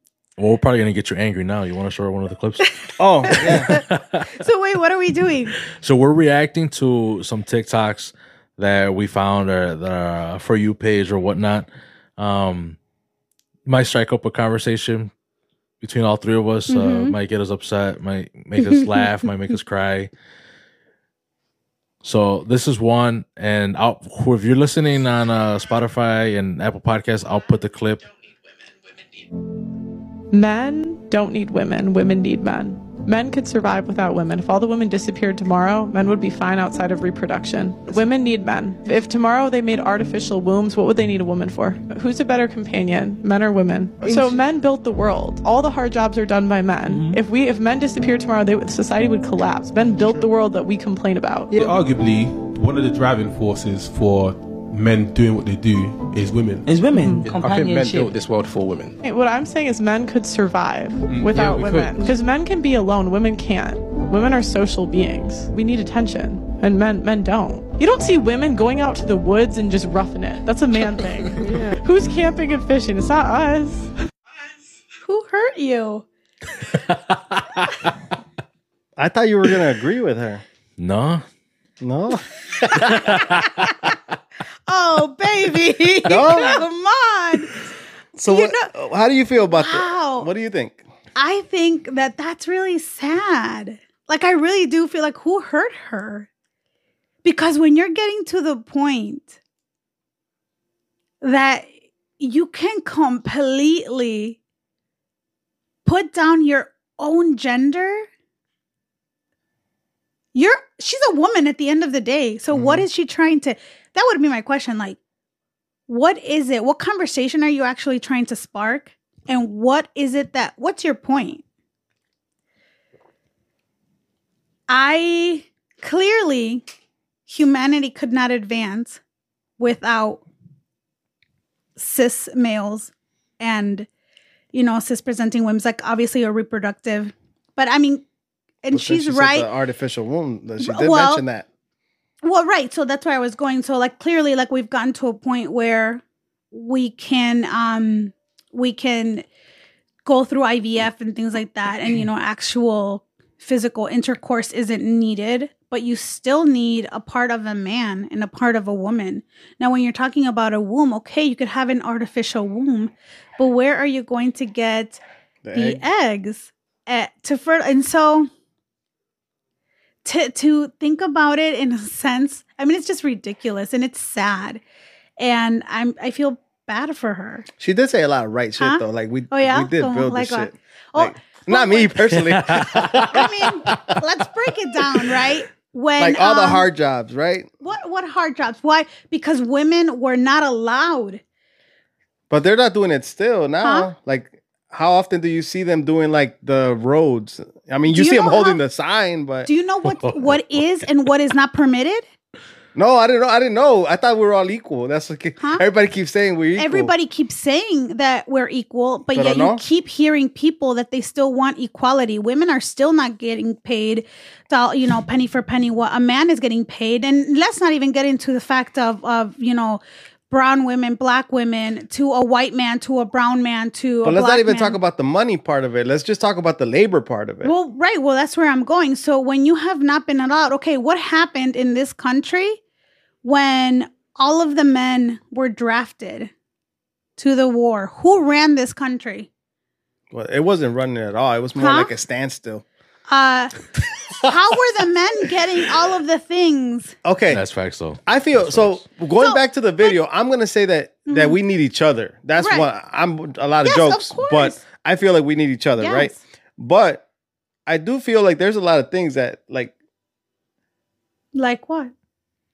well, we're probably gonna get you angry now. You want to show her one of the clips? Oh, yeah. so wait, what are we doing? so we're reacting to some TikToks that we found or that are for you page or whatnot. Um, might strike up a conversation between all three of us. Uh, Mhm. might get us upset. Might make us laugh. Might make us cry. So this is one, and I'll, if you're listening on uh, Spotify and Apple Podcasts, I'll put the clip. Men don't need women, women need men. Men could survive without women. If all the women disappeared tomorrow, men would be fine outside of reproduction. Women need men. If tomorrow they made artificial wombs, what would they need a woman for? Who's a better companion, men or women? So men built the world. All the hard jobs are done by men. Mm-hmm. If we if men disappeared tomorrow, they, society would collapse. Men built the world that we complain about. Yeah. Arguably, one of the driving forces for men doing what they do is women. Is women mm. I think men companionship. built this world for women. What I'm saying is men could survive mm, without we women. Because men can be alone, women can't. Women are social beings. We need attention. And men men don't. You don't see women going out to the woods and just roughing it. That's a man thing. Who's camping and fishing? It's not us. Who hurt you? I thought you were gonna agree with her. No, No, Oh, baby. No. Oh. Come on. so You what, how do you feel about Wow. that? What do you think? I think that that's really sad. Like, I really do feel like who hurt her? Because when you're getting to the point that you can completely put down your own gender, you're she's a woman at the end of the day. So, what mm-hmm. is she trying to? That would be my question. Like, what is it? What conversation are you actually trying to spark? And what is it that, what's your point? I clearly, humanity could not advance without cis males and, you know, cis presenting women. Like, obviously, a reproductive, but I mean, and But she's she right. The artificial womb. that She did Well- mention that. Well, right. So that's where I was going. So like clearly like we've gotten to a point where we can um we can go through IVF and things like that and you know actual physical intercourse isn't needed, but you still need a part of a man and a part of a woman. Now when you're talking about a womb, okay, you could have an artificial womb, but where are you going to get The the egg. eggs at, to fer- and so to to think about it in a sense i mean it's just ridiculous and it's sad and i'm i feel bad for her She did say a lot of right shit Huh? though. Like we, Oh, yeah? we did Como- build like this what? shit. oh Like, Not me personally. I mean, let's break it down, right? When like all the um, hard jobs, right? what what hard jobs? Why? Because women were not allowed. But they're not doing it still now. Like, how often do you see them doing like the roads? I mean, you you see know holding how- the sign, but Do you know what what is and what is not permitted? no, I didn't know. I didn't know. I thought we were all equal. That's what Huh? everybody keeps saying we're equal. Everybody keeps saying that we're equal, but Pero yet no. you keep hearing people that they still want equality. Women are still not getting paid, you know, penny for penny what a man is getting paid. And let's not even get into the fact of of you know brown women, black women, to a white man, to a brown man, to. But let's not even man. talk about the money part of it. Let's just talk about the labor part of it. Well, right. Well, that's where I'm going. So when you have not been allowed, okay, what happened in this country when all of the men were drafted to the war? Who ran this country? Well, it wasn't running at all. It was more Huh? like a standstill. Uh, how were the men getting all of the things? Okay. That's facts though. I feel so. Going So, back to the video, I'm gonna say that that mm-hmm. we need each other. That's Right. what I'm. A lot of Yes, of jokes, course. but I feel like we need each other, right? Yes. But I do feel like there's a lot of things that like Like what?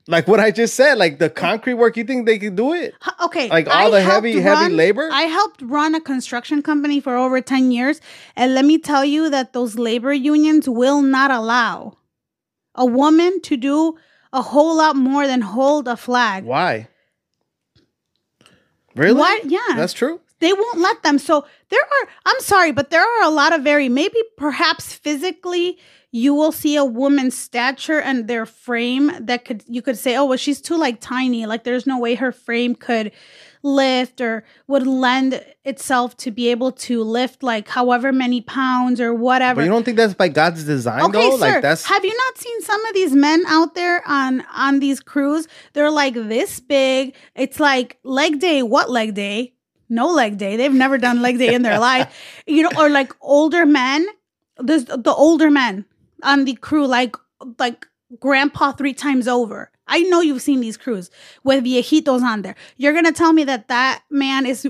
Like what I just said, like the concrete work. You think they could do it? Okay. Like all the helped heavy- heavy labor? I helped run a construction company for over 10 years. And let me tell you that those labor unions will not allow a woman to do a whole lot more than hold a flag. Why? Really? What? Yeah. That's true. they won't let them. So there are, I'm sorry, but there are a lot of very, maybe perhaps physically, you will see a woman's stature and their frame that could, you could say, oh, well, she's too like tiny. Like there's no way her frame could lift or would lend itself to be able to lift like however many pounds or whatever. But you don't think that's by God's design Okay, though? sir. Like that's Have you not seen some of these men out there on on these crews? They're like this big. It's like leg day. What leg day? No leg day. They've never done leg day in their life. You know, or like older men. This the older men on the crew, like like grandpa three times over. I know you've seen these crews with viejitos on there. You're gonna tell me that that man is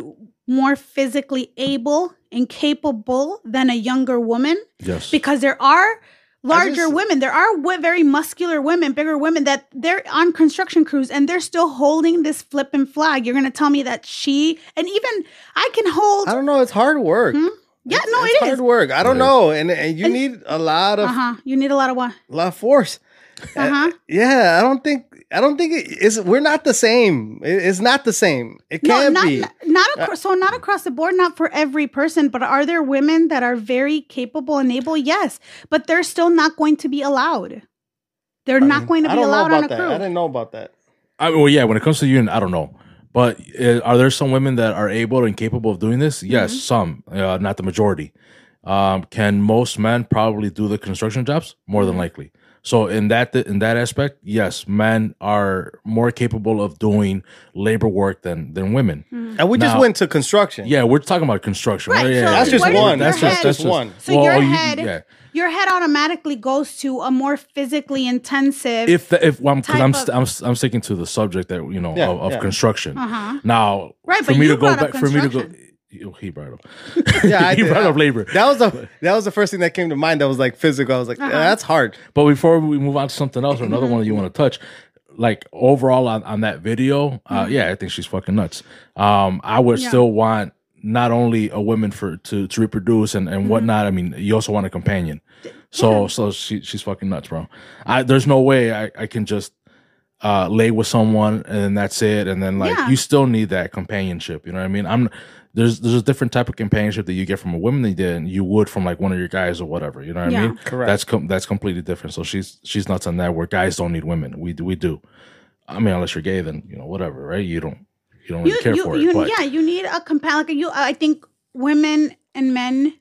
more physically able and capable than a younger woman? Yes. because there are larger just- women there are w- very muscular women bigger women that they're on construction crews and they're still holding this flipping flag you're going to tell me that she and even i can hold I don't know. It's hard work. Hmm? Yeah no it's it hard is work. I don't know, and and you And- need a lot of uh-huh you need a lot of what a lot of force. uh-huh Yeah, I don't think I don't think it is. We're not the same. It- it's not the same. It no can't not be. not across, so not across the board not for every person but are there women that are very capable and able yes but they're still not going to be allowed they're not going to be allowed on a that. crew I didn't know about that. I well, yeah. When it comes to union, I don't know, but uh, are there some women that are able and capable of doing this? Yes, Mm-hmm. some, uh, not the majority. Um, can most men probably do the construction jobs? More Mm-hmm. than likely. So in that in that aspect, yes, men are more capable of doing labor work than than women. And we just went to construction. Yeah, we're talking about construction. Right, Yeah, so That's just where does one. That's just- head- that's one. So your you- head, yeah. your head automatically goes to a more physically intensive. if the, if well, I'm, cause I'm, of- st- I'm I'm sticking to the subject that you know Yeah, of, of yeah. construction. Uh-huh. Now, Right, for me to go back, for me to go, construction. He brought it up. Yeah, he did. brought up labor. That was the that was the first thing that came to mind. That was like physical. I was like, Uh-huh. yeah, that's hard. But before we move on to something else or another Mm-hmm. one that you want to touch, like overall on, on that video, uh, Mm-hmm. yeah, I think she's fucking nuts. Um, I would Yeah. still want not only a woman for to to reproduce and, Mm-hmm. and whatnot. I mean, you also want a companion. So so she she's fucking nuts, bro. I there's no way I, I can just uh lay with someone and that's it. And then like Yeah. you still need that companionship. You know what I mean? I'm there's there's a different type of companionship that you get from a woman than you would from like one of your guys or whatever. You know what Yeah. I mean? Correct. That's com- that's completely different. So she's she's nuts on that. Where guys don't need women, we do we do. I mean, unless you're gay, then you know whatever, right? You don't you don't really you, care you, for you, it. But yeah, you need a companion. Like you, I think women and men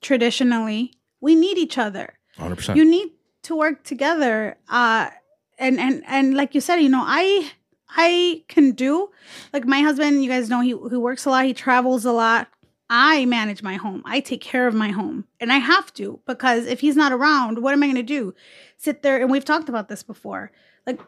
traditionally we need each other. 100. percent you need to work together uh and and and like you said you know i i can do. Like my husband you guys know he, he works a lot he travels a lot. I manage my home. I take care of my home and i have to because if he's not around what am i going to do? Sit there and we've talked about this before. Like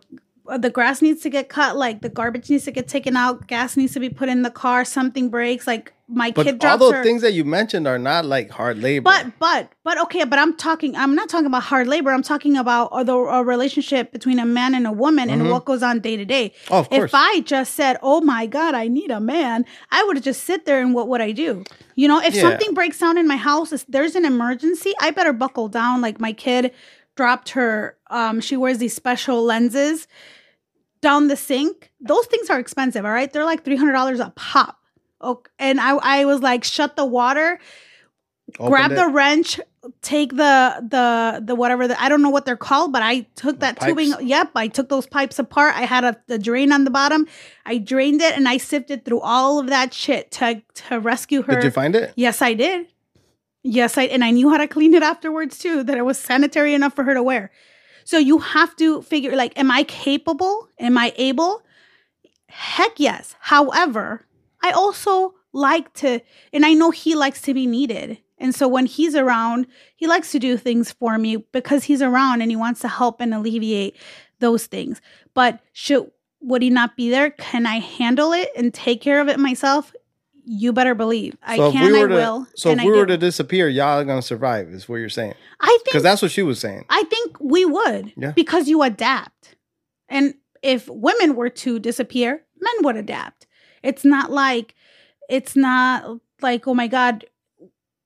the grass needs to get cut, like the garbage needs to get taken out, gas needs to be put in the car, something breaks, like my But kid all drops those her. things that you mentioned are not like hard labor. But but but okay, but I'm talking. I'm not talking about hard labor. I'm talking about uh, the a relationship between a man and a woman and what goes on day to day. Mm-hmm. Oh, of course. If I just said, "Oh my God, I need a man," I would just sit there and what would I do? You know, if Yeah. something breaks down in my house, if there's an emergency, I better buckle down. Like my kid dropped her. Um, she wears these special lenses down the sink. Those things are expensive. All right, they're like three hundred dollars a pop. Okay, and I I was like, shut the water Opened grab it. the wrench take the the the whatever the, i don't know what they're called but i took that pipes? tubing yep i took those pipes apart i had a, the drain on the bottom i drained it and i sifted through all of that shit to to rescue her Did you find it? yes i did yes i and i knew how to clean it afterwards too that it was sanitary enough for her to wear so you have to figure like am i capable? Am i able? Heck yes. However i also like to and i know he likes to be needed. And so when he's around he likes to do things for me because he's around and he wants to help and alleviate those things. But should would he not be there? Can i handle it and take care of it myself you better believe i So can we i were to, will So if I we were do. to disappear, y'all are gonna survive. Is what you're saying? i think Because that's what she was saying. I think we would. Yeah. Because you adapt. And if women were to disappear, men would adapt. It's not like it's not like, oh my God,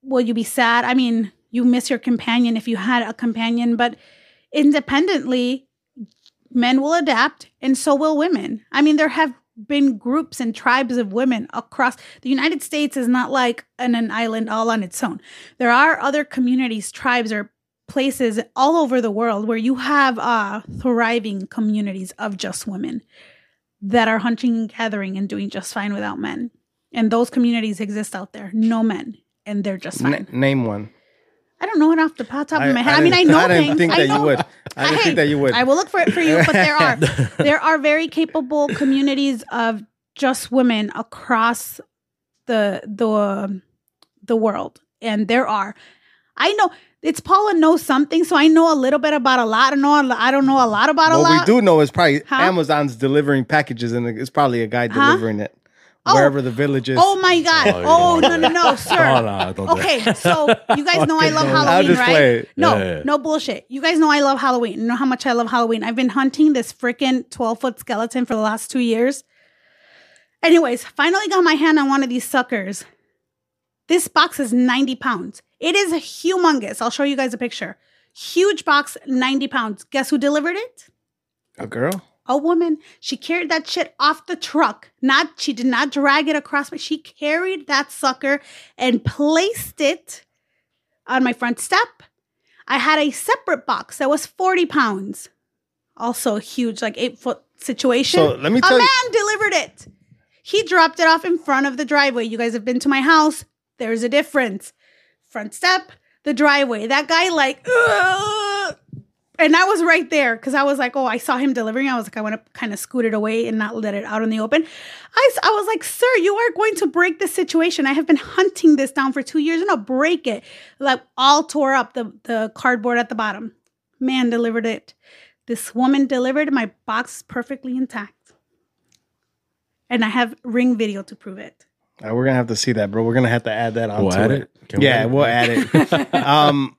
will you be sad? I mean, you miss your companion if you had a companion, but independently, men will adapt and so will women. I mean, there have been groups and tribes of women across the United States is not like an, an island all on its own. There are other communities, tribes, or places all over the world where you have uh, thriving communities of just women that are hunting and gathering and doing just fine without men. And those communities exist out there, no men, and they're just fine. name one. I don't know it off the top of my head. I, didn't- mean, I know I didn't things. think I that you would. I didn't Hey, think that you would. I will look for it for you, but there are there are very capable communities of just women across the the the world, and there are. I know it's Paula knows something, so I know a little bit about a lot. I know a I don't know a lot about a lot. what we do know is probably Huh? Amazon's delivering packages, and it's probably a guy Huh? delivering it Oh. wherever the village is. Oh my god! Oh, Oh, no no no, sir. Oh, no, okay, so you guys know I love I'll Halloween, just right? play. No, Yeah, yeah. no bullshit. You guys know I love Halloween. You know how much I love Halloween. I've been hunting this freaking 12 foot skeleton for the last two years. Anyways, finally got my hand on one of these suckers. This box is 90 pounds. It is humongous. I'll show you guys a picture. Huge box, 90 pounds. Guess who delivered it? A girl? A woman she carried that shit off the truck. Not she did not drag it across but she carried that sucker and placed it on my front step. I had a separate box that was 40 pounds. Also a huge like eight foot situation. So, let me tell a man you- delivered it. He dropped it off in front of the driveway. You guys have been to my house. There's a difference. Front step the driveway. That guy like "Ugh." And I was right there because I was like, oh, I saw him delivering. I was like, I want to kind of scoot it away and not let it out in the open. I, I was like, sir, you are going to break the situation. I have been hunting this down for two years and I'll break it. Like all tore up the, the cardboard at the bottom. Man delivered it. This woman delivered my box perfectly intact. And I have ring video to prove it. Uh, we're gonna have to see that, bro. We're gonna have to add that on. We'll to add it. it? Can we yeah, add it? we'll add it. um,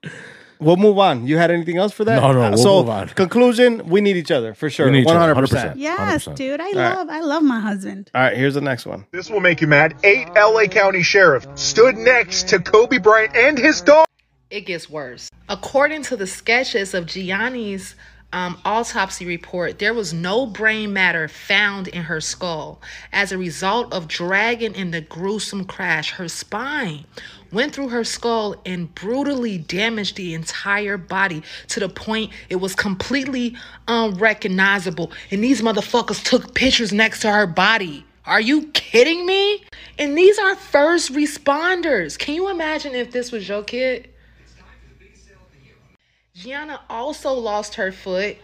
we'll move on. You had anything else for that? No, no, we'll so move on. conclusion: we need each other for sure. We need each One other, hundred percent. Yes, 100%. dude. I right. love I love my husband. All right, here's the next one. This will make you mad. Eight LA County sheriff stood next to Kobe Bryant and his dog. it gets worse. According to the sketches of Gianna's um, autopsy report, there was no brain matter found in her skull. As a result of dragging in the gruesome crash, her spine went through her skull and brutally damaged the entire body to the point it was completely unrecognizable. And these motherfuckers took pictures next to her body. Are you kidding me? And these are first responders. Can you imagine if this was your kid? Gianna also lost her foot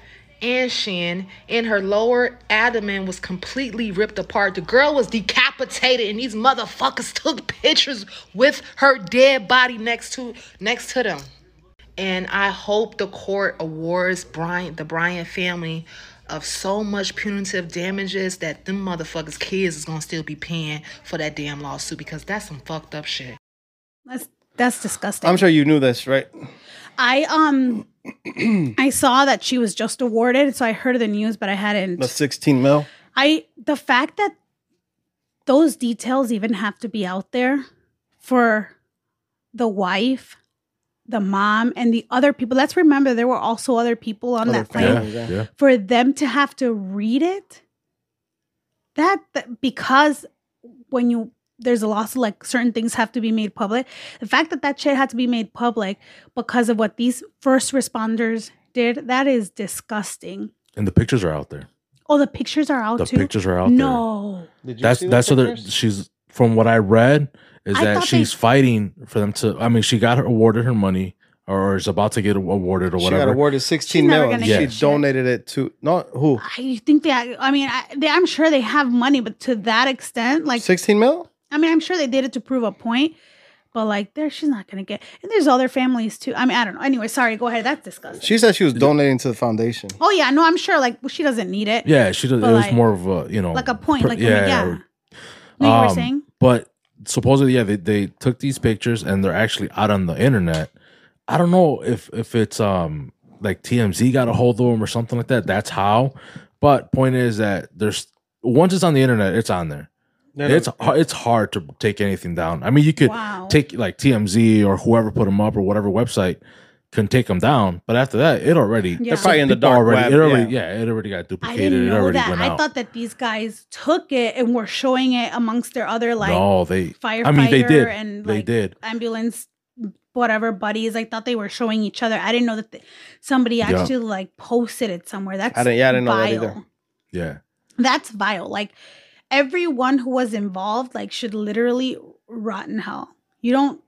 and shin, and her lower abdomen was completely ripped apart. The girl was decapitated, and these motherfuckers took pictures with her dead body next to next to them. And I hope the court awards Bryant, the Bryant family, of so much punitive damages that them motherfuckers kids is gonna still be paying for that damn lawsuit because that's some fucked up shit. That's that's disgusting. I'm sure you knew this, right? I um I saw that she was just awarded, so I heard of the news, but I hadn't. The 16 mil. I the fact that those details even have to be out there for the wife, the mom, and the other people. Let's remember there were also other people on Other that plane. Yeah, yeah. yeah. For them to have to read it, that, that because when you there's a loss of like certain things have to be made public. The fact that that shit had to be made public because of what these first responders did, that is disgusting. And the pictures are out there. Oh, the pictures are out there. The too. pictures are out there. no. Did you That's see that's what they're, she's from what I read is I that she's they- fighting for them to. I mean, she got her awarded her money or is about to get awarded or whatever. She got whatever. awarded 16 She's never mil. gonna She shit. donated it to no who? I think they. I mean, I, they, I'm sure they have money, but to that extent, like, 16 mil? I mean, I'm sure they did it to prove a point, but like, there, she's not gonna get. And there's other families too. I mean, I don't know. Anyway, sorry. Go ahead. That's disgusting. She said she was donating to the foundation. oh yeah, no, I'm sure. Like, well, she doesn't need it. yeah, she does. But It was like- more of a you know like a point. per- Like, yeah. yeah. or- No, you were Um, saying. But supposedly, yeah, they, they took these pictures and they're actually out on the internet. I don't know if if it's um like TMZ got a hold of them or something like that. That's how. But point is that there's once it's on the internet, it's on there. It's it's hard to take anything down. I mean, you could Wow. take like TMZ or whoever put them up or whatever website can take them down. But after that, it already They're probably in the dark already, web, It already yeah. yeah. it already got duplicated. I duplicated. didn't It know already that. went I thought that these guys took it and were showing it amongst their other like no, they. firefighter I mean, they did. and they did. ambulance whatever buddies. I thought they were showing each other. I didn't know that they, somebody Yeah. actually like posted it somewhere. That's I didn't- yeah, I didn't know that either. Yeah. That's vile. Like everyone who was involved like should literally rot in hell. You don't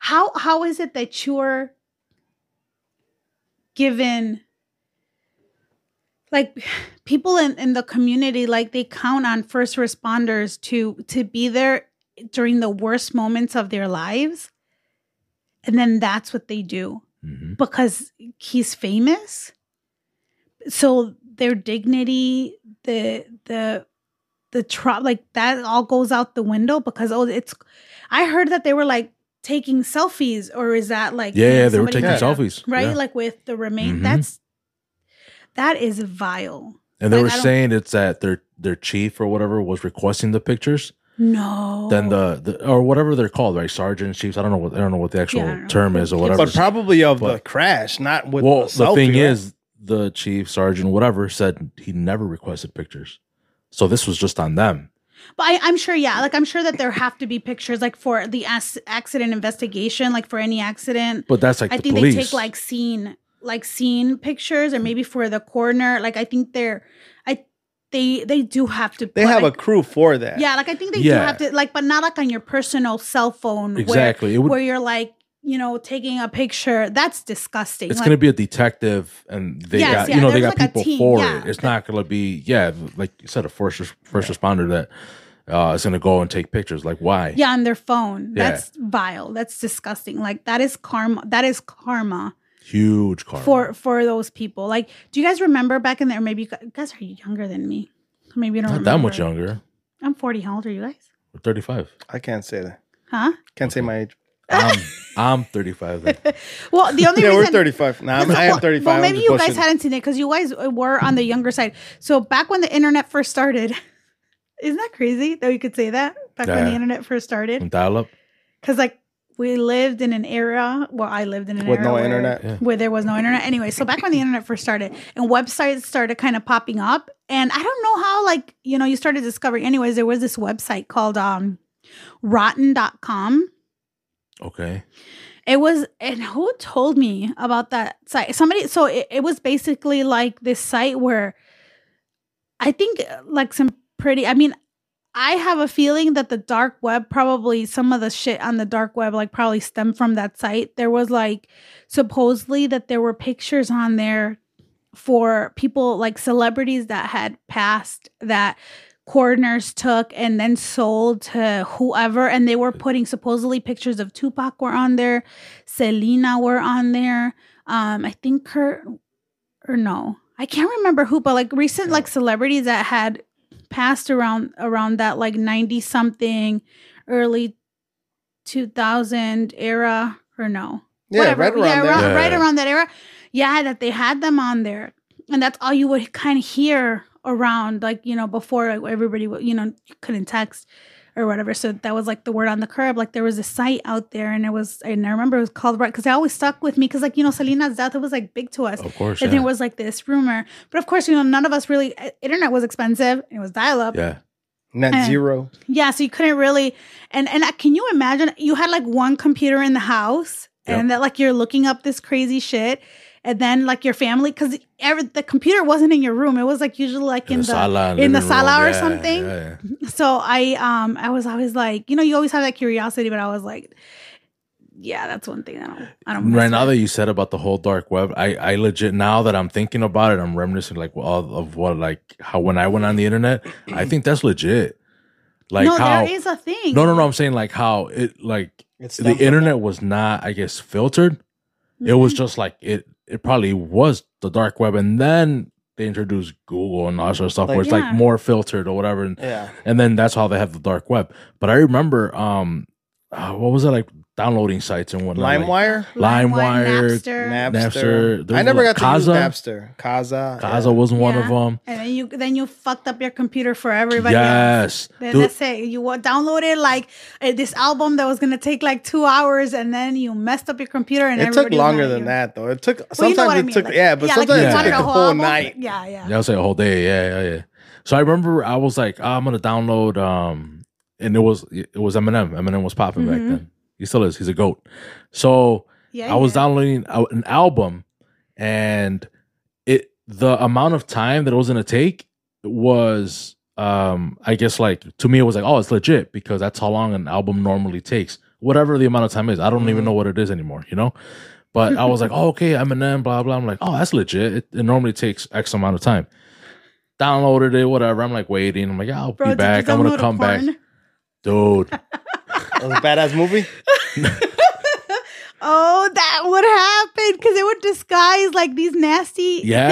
how how is it that you're given like people in, in the community like they count on first responders to to be there during the worst moments of their lives and then that's what they do Mhm. because he's famous so their dignity the the the tr- like that all goes out the window because oh it's i heard that they were like taking selfies or is that like Yeah, yeah, they were taking might have- selfies. right yeah. like with the remain Mhm. that's that is vile And they like, were saying it's that their their chief or whatever was requesting the pictures. no Then the, the or whatever they're called, right? sergeant chiefs. I don't know what I don't know what the actual Yeah, I know. term is or whatever. But probably of the crash, not with well, the, the selfie, thing right? is, the chief, sergeant, whatever, said he never requested pictures. So this was just on them. But I, I'm sure, yeah. Like I'm sure that there have to be pictures, like for the ac- accident investigation, like for any accident. But that's like I the think police. they take like scene, like scene pictures, or maybe for the coroner. Like I think they're, I, they they do have to. they put, have like, a crew for that. yeah, like I think they do have to, like, but not like on your personal cell phone. Exactly. Where, would- where you're like, you know, taking a picture. That's disgusting. it's Like, going to be a detective, and they Yes, got yeah, you know they got like people for yeah. it. It's not going to be yeah, like you said, a first first responder that uh, is going to go and take pictures. Like why? yeah, on their phone. Yeah. That's vile. That's disgusting. Like that is karma. That is karma. huge karma for for those people. Like, do you guys remember back in there? Maybe you guys are younger than me. Maybe you don't. not that much younger. I'm 40. How old are you guys? Thirty five. I can't say that. Huh? Can't say my age. I'm I'm thirty five. Then. Well, the only Yeah, reason we're 35. Nah, I'm, I am 35. Well, maybe just you guys bullshitting. hadn't seen it because you guys were on the younger side. So back when the internet first started, isn't that crazy that you could say that back when the internet first started? Dial up. Because like we lived in an era. Well, I lived in an With era no where- internet? Yeah. where there was no internet. Anyway, so back when the internet first started and websites started kind of popping up, and I don't know how, like, you know, you started discovering, anyways, there was this website called um rotten.com. Okay. It was, and who told me about that site? Somebody, so it, it was basically like this site where I think uh, like some pretty, I mean, I have a feeling that the dark web probably some of the shit on the dark web like probably stemmed from that site. There was like supposedly that there were pictures on there for people like celebrities that had passed that coroners took and then sold to whoever and they were putting supposedly pictures of Tupac were on there, Selena were on there. Um I think Kurt or no. I can't remember who, but like recent like celebrities that had passed around around that like ninety something, early two thousand era or no? Yeah, right around yeah, there. around- Yeah. right around that era. Yeah, that they had them on there, and that's all you would kind of hear around, like you know, before everybody, you know, couldn't text or whatever. So that was like the word on the curb. Like there was a site out there, and it was, and I remember it was called right because it always stuck with me because like you know, Selena's death it was like big to us. Of course, and yeah. there was like this rumor, but of course, you know, none of us really. uh, Internet was expensive. It was dial up. Yeah. Net Eh. zero. Yeah, so you couldn't really, and and uh, can you imagine? You had like one computer in the house, Yep. and that like you're looking up this crazy shit, and then like your family, because every the computer wasn't in your room; it was like usually like in, the, sala, in the sala room. or Yeah, something. yeah, yeah. So I um I was always like, you know, you always have that curiosity, but I was like, yeah, that's one thing I don't I don't Right now with. that you said about the whole dark web, I, I legit now that I'm thinking about it, I'm reminiscing like of, of what like how when I went on the internet, I think that's legit. Like no, how there is a thing. no no no I'm saying like how it like It's the internet was not I guess filtered. It Mm-hmm. was just like it it probably was the dark web and then they introduced Google and all that sort of stuff where it's Yeah. like more filtered or whatever and Yeah. and then that's how they have the dark web. But I remember um uh, what was it like downloading sites and whatnot. like- LimeWire. LimeWire, Napster. Napster. Napster. I never like got to Kazaa. use Napster. Kazaa. Kazaa yeah. wasn't one of them. And then you then you fucked up your computer for everybody else. Yes, Then Dude, That's it. You downloaded like uh, this album that was gonna take like two hours, and then you messed up your computer, and It took longer than you. that though. It took Well, sometimes you know what it I mean, took like- yeah, but like sometimes you it took a the whole whole album. night. Yeah, yeah. that was like a whole day. Yeah, yeah, yeah. So I remember I was like, oh, I'm gonna download. Um, and it was it was Eminem. Eminem was popping back Mhm. then. He still is. He's a goat. So Yeah, I was yeah. downloading an album, and it the amount of time that it was gonna take was um I guess like to me it was like oh it's legit because that's how long an album normally takes whatever the amount of time is. I don't even Mhm. know what it is anymore you know? But I was like oh okay Eminem blah blah. I'm like oh that's legit. It, it normally takes X amount of time. Downloaded it whatever. I'm like waiting. I'm like yeah, I'll Bro, be back. I'm gonna download a come back. dude was a badass movie. Oh, that would happen because it would disguise like these nasty Yeah,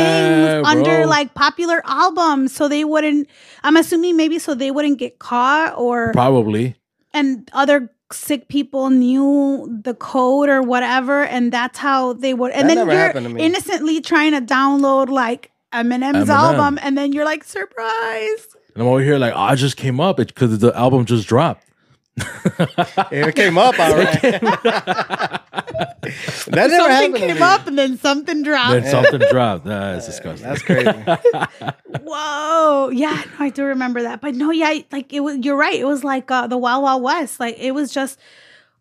things under bro. like popular albums, so they wouldn't. I'm assuming maybe so they wouldn't get caught, or probably and other sick people knew the code or whatever, and that's how they would. And That then never you're me. innocently trying to download like Eminem's Eminem. album, and then you're like, surprise. and I'm over here like oh, I just came up because the album just dropped It came up all right. that never something happened to came up, and then something dropped. then something dropped that's disgusting That's crazy. Whoa. Yeah, no, I do remember that. But no, yeah, like it was you're right. It was like uh, the Wild Wild West. Like it was just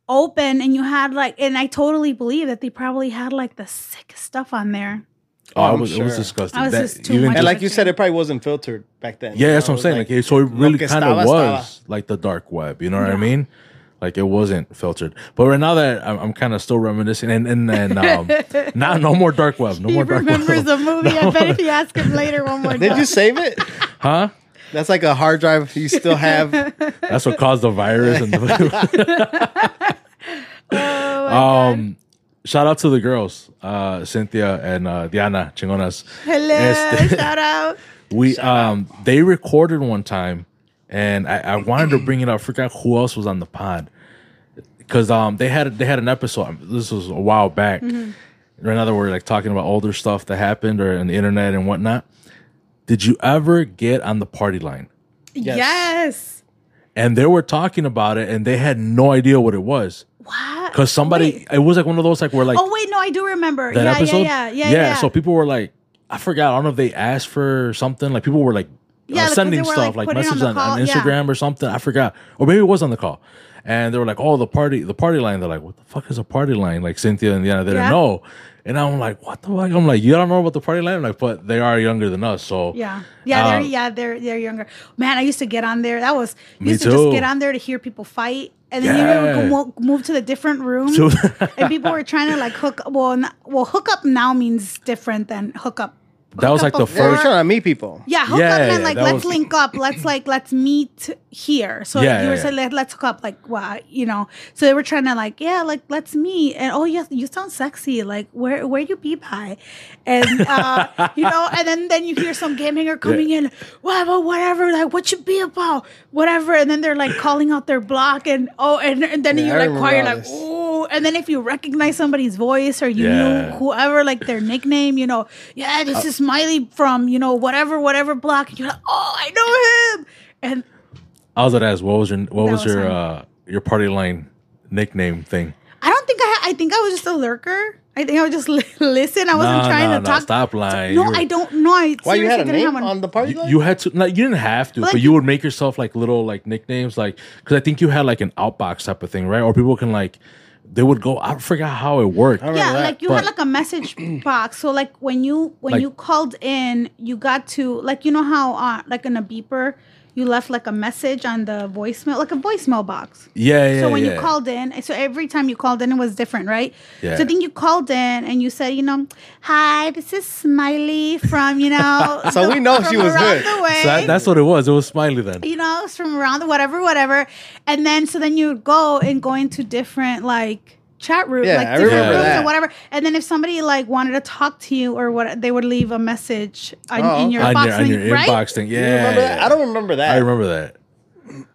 open and you had like and I totally believe that they probably had like the sickest stuff on there. Oh, I'm it was, it was disgusting. I was That- just too even much And like you said, it probably wasn't filtered back then. yeah, you that's know? what I'm saying. was Like, so it really kind of estaba, was like the dark web. You know what I mean? Like it wasn't filtered. But right now that I'm, I'm kind of still reminiscing, and and then um, now no more dark web, no he more dark remembers web, the movie. I bet if you ask him later one more time. Did time. you save it? huh? That's like a hard drive you still have. That's what caused the virus. And the, Oh um, shout out to the girls, uh, Cynthia and uh, Diana Chingonas. Hello, Este- shout out. We um they recorded one time, and I, I wanted to bring it up. I forgot who else was on the pod because um they had they had an episode. This was a while back. Mm-hmm. In other words, like talking about older stuff that happened or on the internet and whatnot. Did you ever get on the party line? Yes. And they were talking about it, and they had no idea what it was What? because somebody. Wait. It was like one of those like where like oh wait, no, I do remember. that yeah, episode. yeah, yeah, yeah, yeah. yeah. So people were like, I forgot. I don't know if they asked for something. Like people were like Yeah, uh, sending were, stuff, like, like, on messages on, on yeah. Instagram or something. I forgot, or maybe it was on the call. And they were like, "Oh, the party, the party line." They're like, "What the fuck is a party line?" Like Cynthia and Diana, they Yeah. didn't know. And I'm like, "What the fuck?" I'm like, "You don't know about the party line?" I'm like, but they are younger than us, so Yeah, yeah, they're Um, yeah they're they're younger. Man, I used to get on there. That was used to too. just get on there to hear people fight, and then Yeah. you would mo- move to the different room. So- and people were trying to like hook. Well, not, well, hook up now means different than hook up that was like the hook They were first. trying to meet people. Yeah, hook Yeah, up and yeah, like let's was- link up. Let's like let's meet here. So Yeah, you were yeah, saying let, let's hook up. Like wow, you know. So they were trying to like yeah, like let's meet. And oh yes, you sound sexy. Like where where you be by, and uh, you know. And then then you hear some game hanger coming in. Whatever, whatever. Like what you be about, whatever. And then they're like calling out their block and oh and, and then Yeah, you I like quiet like this. Ooh. And then if you recognize somebody's voice or you Yeah. knew whoever like their nickname, you know, yeah, this is Smiley from you know whatever whatever block. And you're like, oh, I know him. And I was gonna ask, what was your what was was your fine. uh your party line nickname thing? I don't think I. I think I was just a lurker. I think I would just li- listen. I wasn't Nah, trying nah, to nah, talk. stop lying. No, You were- I don't know. I Why you had a seriously didn't name have one. on the party You, line? you had to like you didn't have to, Like but you- you would make yourself like little like nicknames, like because I think you had like an outbox type of thing, right? Or people can like they would go. I forgot how it worked. yeah, that, like you but- had like a message box. So like when you when Like- you called in, you got to like you know how uh, like in a beeper. You left like a message on the voicemail, like a voicemail box. Yeah, yeah. so when yeah. you called in, so every time you called in, it was different, right? Yeah. So I think you called in and you said, you know, hi, this is Smiley from, you know, So we know she was around good. The way. so that, that's what it was. It was Smiley then. you know, it's from around the whatever, whatever. And then so then you would go and go into different like chat room, Yeah, like I different remember rooms that. or whatever. And then if somebody like wanted to talk to you or what, they would leave a message on, Oh, in your on box, your, on your right? inbox thing. You Yeah, remember that? I don't remember that. I remember that.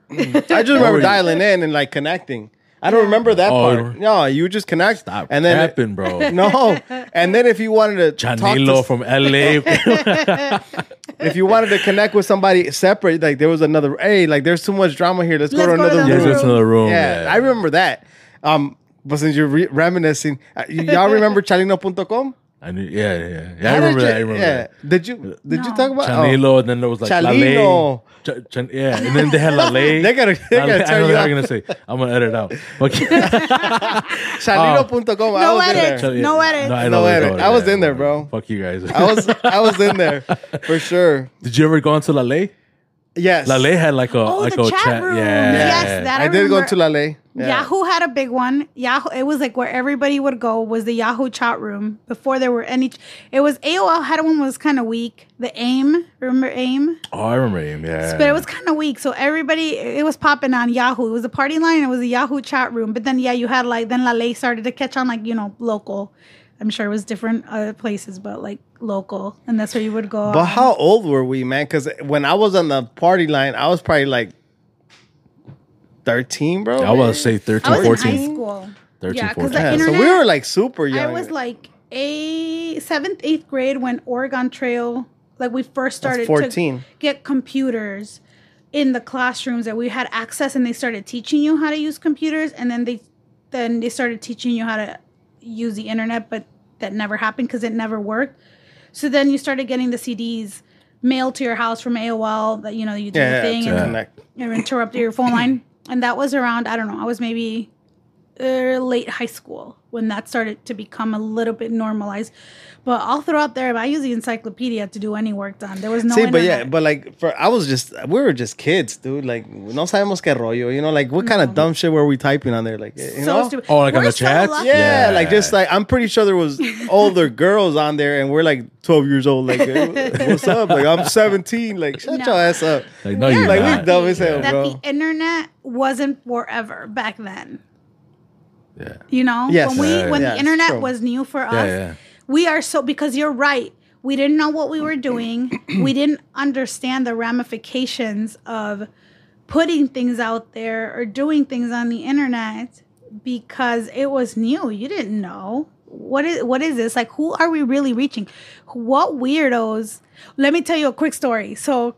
I just remember dialing in and like connecting. I don't remember that Oh, you part. were- No, you just connect. Stop and then capping, bro. no, and then if you wanted to talk Chanilo to, from LA. if you wanted to connect with somebody separate, like there was another. Hey, like there's too much drama here. Let's, Let's go to go to another the yes, room. it's another room. Yeah, Yeah, I remember that. Um, but since you're re- reminiscing, uh, y'all remember Chalino.com? I knew, yeah, yeah, yeah. I remember did that. I remember yeah. that. Did you did you talk about oh. And then there was like Chalino. Lale. Ch- yeah, and then they had Lale. They gotta- they Lale, gotta I turn know you what off. I'm gonna say. I'm gonna edit out. Okay. Chalino.com? I No was in edit. there. No edit. No, I No know edit. you're. I was Yeah, in there, bro. Fuck you guys. I was I was in there for sure. Did you ever go into Lale? Yes, Lale had like a Oh, like the a chat chat. rooms. Yeah. Yes, that- I, I did go remember- to Lale. Yeah. Yahoo had a big one. Yahoo, it was like where everybody would go was the Yahoo chat room before there were any. It was AOL had one was kind of weak. The AIM, remember AIM? Oh, I remember him. Yeah. But it was kind of weak. So everybody, it was popping on Yahoo. It was a party line. It was a Yahoo chat room. But then, yeah, you had like, then Lale started to catch on, like, you know, local. I'm sure it was different uh, places, but like local. And that's where you would go. But um, how old were we, man? Because when I was on the party line, I was probably like thirteen, bro. I was say 13, I was 14. in high school. 13, yeah, because 14. the Yeah, so we were like super young. I was like a seventh, eighth grade when Oregon Trail, like we first started 14. to get computers in the classrooms that we had access, and they started teaching you how to use computers, and then they then they started teaching you how to use the internet, but that never happened because it never worked. So then you started getting the CDs mailed to your house from AOL that you know you do yeah, the thing and connect. interrupt your phone line. And that was around, I don't know, I was maybe uh, late high school when that started to become a little bit normalized. But all throughout there, I used the encyclopedia to do any work done. There was no. See, but yeah, internet. but like for I was just we were just kids, dude. Like no sabemos qué rollo, you know. Like what kind of dumb shit were we typing on there? Like you Mm-hmm. so know. stupid. Oh, like on We're the so chats? Yeah, Yeah. like just like I'm pretty sure there was older girls on there, and we're like 12 years old. Like, what's up? Like, I'm 17. Like, shut No. your ass up. Like, no, We're you're Like, we not. dumb as hell, that bro. the internet wasn't forever back then. Yeah. You know, Yes. when we Yeah, when yeah, the internet true. was new for us, Yeah, yeah. we are so because you're right. We didn't know what we were doing. we didn't understand the ramifications of putting things out there or doing things on the internet because it was new. You didn't know. What is what is this? Like who are we really reaching? What weirdos? Let me tell you a quick story. So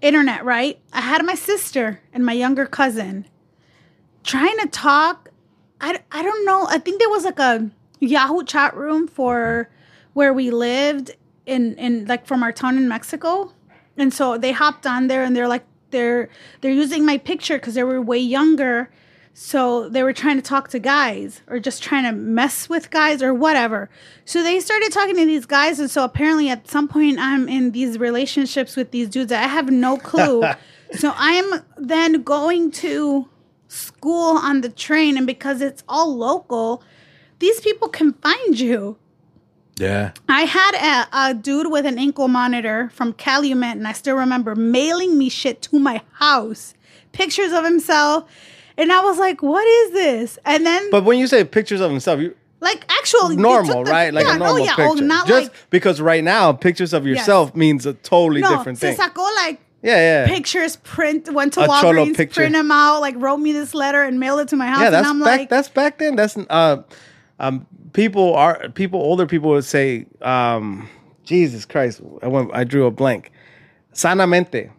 internet, right? I had my sister and my younger cousin trying to talk. I, I don't know. I think there was like a Yahoo chat room for where we lived in in like from our town in Mexico, and so they hopped on there and they're like they're they're using my picture because they were way younger. So they were trying to talk to guys or just trying to mess with guys or whatever. So they started talking to these guys. And so apparently at some point I'm in these relationships with these dudes that I have no clue. so I'm then going to school on the train. And because it's all local, these people can find you. Yeah. I had a, a dude with an ankle monitor from Calumet, and I still remember mailing me shit to my house, pictures of himself, and I was like, "What is this?" And then, But when you say pictures of himself, you like, actual normal, the- right? Like yeah, a normal no, yeah, oh, picture. Oh, not Just like because right now pictures of yourself means a totally no. different Se thing. sacó like Yeah, yeah. pictures, print, went to A Walgreens, print them out, like wrote me this letter and mailed it to my house, yeah, and that's I'm back. like, that's back then. That's uh, um, people are people. Older people would say, um, Jesus Christ, I went, I drew a blank. Sanamente,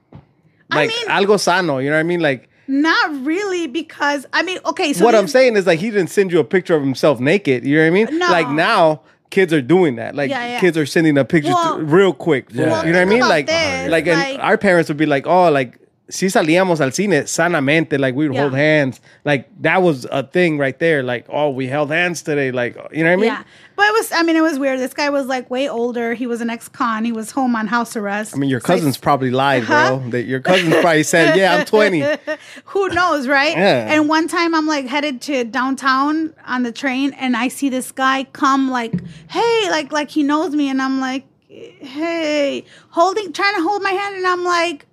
like mean- algo sano. You know what I mean? Like not really, because I mean, okay, so what I'm saying is like he didn't send you a picture of himself naked. You know what I mean? No. Like now. Kids are doing that. Like Yeah, yeah. kids are sending a picture Well- to, real quick. Yeah. Well, you know what I mean? Like, this, like, and like- our parents would be like, "Oh, like, si salíamos al cine sanamente, like we would Yeah. hold hands, like that was a thing right there. Like, oh, we held hands today, like, you know what I mean? Yeah, but it was. I mean, it was weird. This guy was like way older. He was an ex-con. He was home on house arrest. I mean, your cousins probably lied, Huh? bro. Uh-huh. That your cousins probably said, "Yeah, I'm 20." who knows, right? Yeah. And one time I'm like headed to downtown on the train, and I see this guy come like, hey, like like he knows me, and I'm like, hey, holding, trying to hold my hand, and I'm like,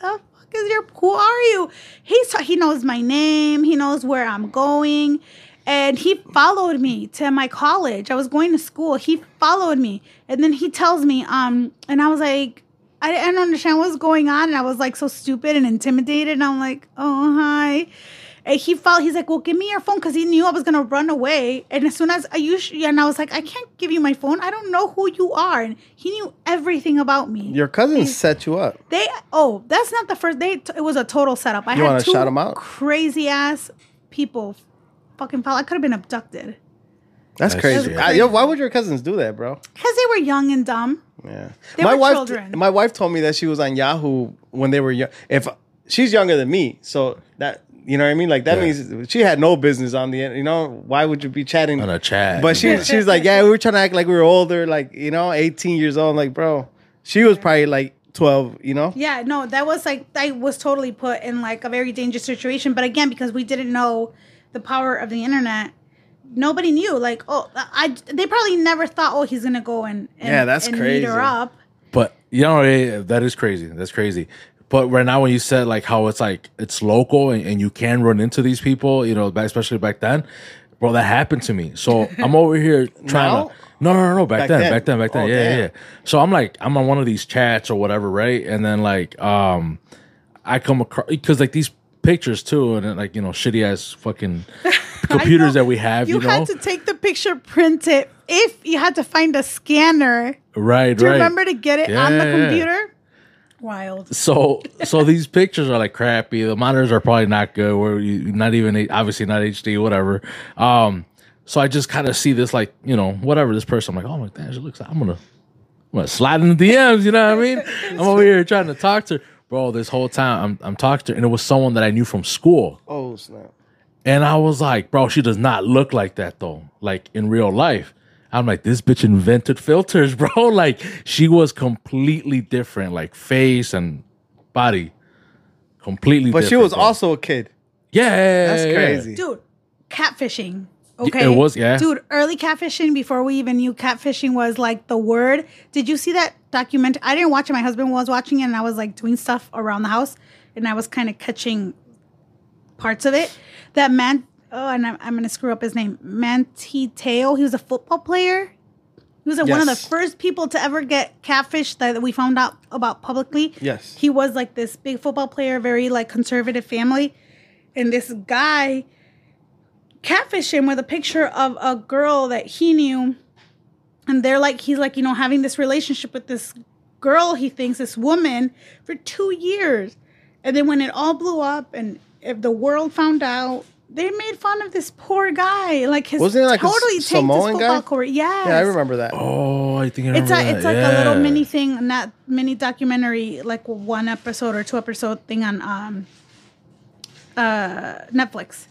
the fuck is your? Who are you? He's he knows my name. He knows where I'm going. And he followed me to my college. I was going to school. He followed me. And then he tells me, um, and I was like, I didn't understand what was going on, and I was like so stupid and intimidated. And I'm like, "Oh hi," and he felt he's like, "Well, give me your phone," because he knew I was gonna run away. And as soon as I usually, and I was like, "I can't give you my phone. I don't know who you are." And he knew everything about me. Your cousins set you up. They oh, that's not the first. They it was a total setup. I You had wanna two shout 'em out? crazy ass people, fucking follow. I could have been abducted That's That's crazy. crazy. I- yo, why would your cousins do that, bro? because they were young and dumb. Yeah. They my were wife children. my wife told me that she was on Yahoo when they were young. If she's younger than me, so that you know what I mean? Like that Yeah. means she had no business on the end. you know, why would you be chatting On a chat. But she she's like, Yeah, we were trying to act like we were older, like, you know, 18 years old. I'm like, bro. She was probably like 12, you know? Yeah, no, that was like I was totally put in like a very dangerous situation. But again, because we didn't know the power of the internet, nobody knew. Like, oh, I they probably never thought, oh, he's gonna go and, and Yeah, that's and crazy. Meet her up. But you know, eh, that is crazy. That's crazy. But right now, when you said like how it's like it's local and, and you can run into these people, you know, back, especially back then, bro, that happened to me. So I'm over here trying to. No, no, no, no. Back, Back then, then? back then, back then. Oh, yeah, yeah, yeah. So I'm like, I'm on one of these chats or whatever, right? And then like, um, I come across because like these pictures too, and like you know, shitty ass fucking computers that we have, you, You, know, had to take the picture, print it. If you had to find a scanner, right, do you right. remember to get it on the Yeah, yeah. computer? Wild. So so these pictures are like crappy. The monitors are probably not good. Where you not even obviously not HD, whatever. Um, so I just kind of see this like you know whatever this person. I'm like, oh my gosh, it looks. I'm gonna I'm gonna slide in the DMs. You know what I mean? I'm over here trying to talk to her, bro. This whole time I'm I'm talking to her, and it was someone that I knew from school. Oh snap. And I was like, bro, she does not look like that though, like in real life. I'm like, this bitch invented filters, bro. Like she was completely different, like face and body. Completely But she was bro. also a kid. Yeah. That's yeah, yeah. crazy. Dude, catfishing. Okay. it was, yeah. Dude, early catfishing before we even knew catfishing was like the word. Did you see that document? I didn't watch it. My husband was watching it and I was like doing stuff around the house and I was kind of catching parts of it. That man, oh, and I'm, I'm going to screw up his name. Manti Te'o. He was a football player. He was like one of the first people to ever get catfish that we found out about publicly. Yes. He was like this big football player, very like conservative family. And this guy catfished him with a picture of a girl that he knew. And they're like, he's like, you know, having this relationship with this girl, he thinks, this woman, for two years. And then when it all blew up and if the world found out, they made fun of this poor guy. Like his Wasn't it like totally S- tanked his Samoan football guy? career. Yes. Yeah, I remember that. Oh, I think I It's a, that. it's like a little mini thing, not mini documentary, like one episode or two episode thing on um uh Netflix.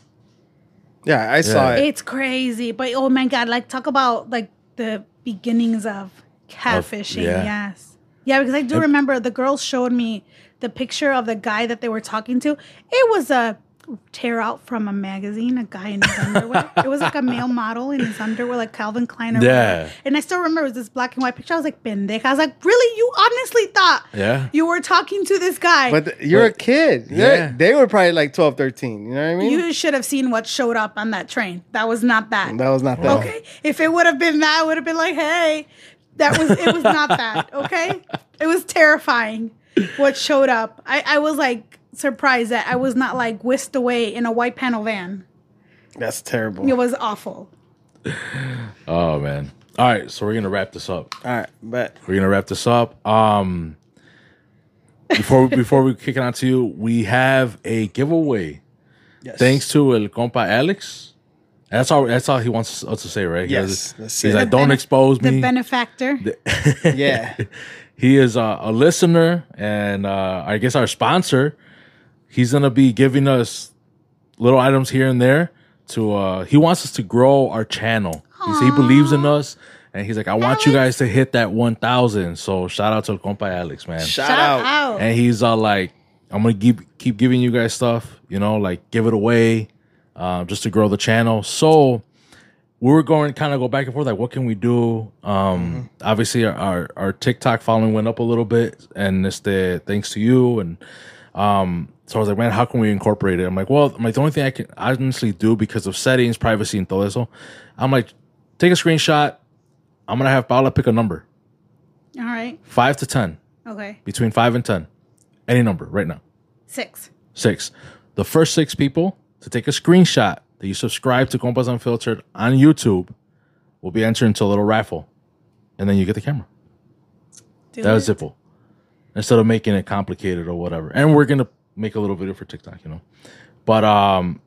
Yeah, I saw it. It's crazy, but oh my god, like talk about like the beginnings of catfishing. yeah. Yes, yeah, because I do remember the girls showed me the picture of the guy that they were talking to. It was a tear out from a magazine a guy in his underwear. it was like a male model in his underwear, like Calvin Klein. Or Yeah. whatever. And I still remember it was this black and white picture. I was like, pendeja. I was like, really? You honestly thought Yeah. you were talking to this guy? But th- you're a kid. Yeah. Yeah. They were probably like 12, 13. You know what I mean? you should have seen what showed up on that train. That was not that. that was not that. Okay. If it would have been that, I would have been like, hey, that was it was not that. Okay. It was terrifying what showed up. I, I was like surprised that I was not like whisked away in a white panel van. That's terrible. It was awful. Oh man. All right, so we're gonna wrap this up. All right, but We're gonna wrap this up. Um, before before we kick it on to you, we have a giveaway. yes. Thanks to El Compa Alex. That's all. That's all he wants us to say, right? He Yes, has- he's it. like, The "Don't bene- expose me. The me." benefactor. Yeah. he is a, a listener and uh, I guess our sponsor. He's gonna be giving us little items here and there to. Uh, he wants us to grow our channel. He, he believes in us, and he's like, I want you guys to hit that one thousand. So shout out to compa Alex, man. Shout, Shout out. out. and he's all like, I'm gonna keep keep giving you guys stuff, you know, like give it away, um, just to grow the channel. So we were going kind of go back and forth, like what can we do? Um, obviously our, our our TikTok following went up a little bit, and it's the thanks to you and um. So I was like, man, how can we incorporate it? I'm like, well, I'm like the only thing I can honestly do because of settings, privacy, and todo eso. I'm like, take a screenshot. I'm gonna have Paula pick a number, All right. five to ten, Okay. between five and ten, any number right now. Six. Six. The first six people to take a screenshot that you subscribe to Compas Unfiltered on YouTube will be entered into a little raffle. And then you get the camera. Do That was it. Simple. Instead of making it complicated or whatever. And we're gonna make a little video for TikTok, you know. But um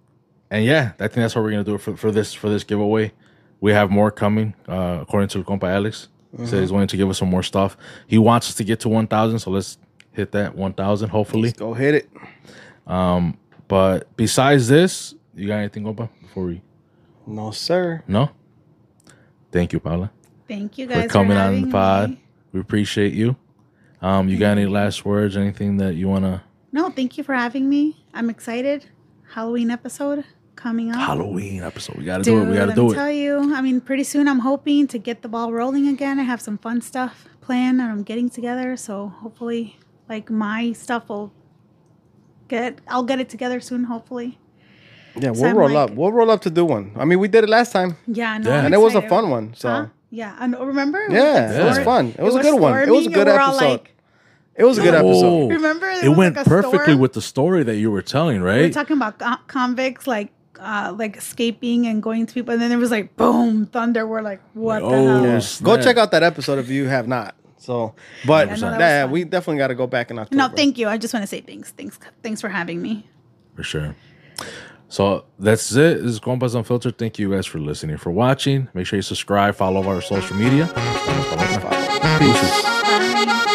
and yeah, I think that's what we're gonna do for, for this for this giveaway. We have more coming, uh, according to Compa Alex. He said he's willing to give us some more stuff. He wants us to get to one thousand, so let's hit that one thousand, hopefully. Go hit it. Um, But besides this, you got anything going before we? No, sir. No. Thank you, Paula, Thank you guys for coming on the pod. me. We appreciate you. Um, you got any last words? Anything that you wanna? No, thank you for having me. I'm excited. Halloween episode coming up. Halloween episode. We gotta do it. We gotta do me it. tell you. I mean, pretty soon I'm hoping to get the ball rolling again. I have some fun stuff planned and I'm getting together. So hopefully, like my stuff will get. I'll get it together soon. Hopefully. Yeah, we'll I'm roll like- up. We'll roll up to do one. I mean, we did it last time, Yeah, no, Yeah. And it was a fun one. So Huh? Yeah, and remember? It was, yeah, like, it was fun. It was a good one. It was a good and all episode. like- It was a good episode. Remember, there it went like perfectly storm? with the story that you were telling, right? we were right? talking about convicts like uh like escaping and going to people, and then it was like boom, thunder. We're like, what the Oh, hell? Yeah. Go check out that episode if you have not. So, but Yeah, no, that yeah, we definitely got to go back in October. No, thank you. I just want to say thanks. Thanks. Thanks for having me. For sure. So that's it. This is Compas Unfiltered. Thank you guys for listening, for watching. Make sure you subscribe, follow our social media. Peace.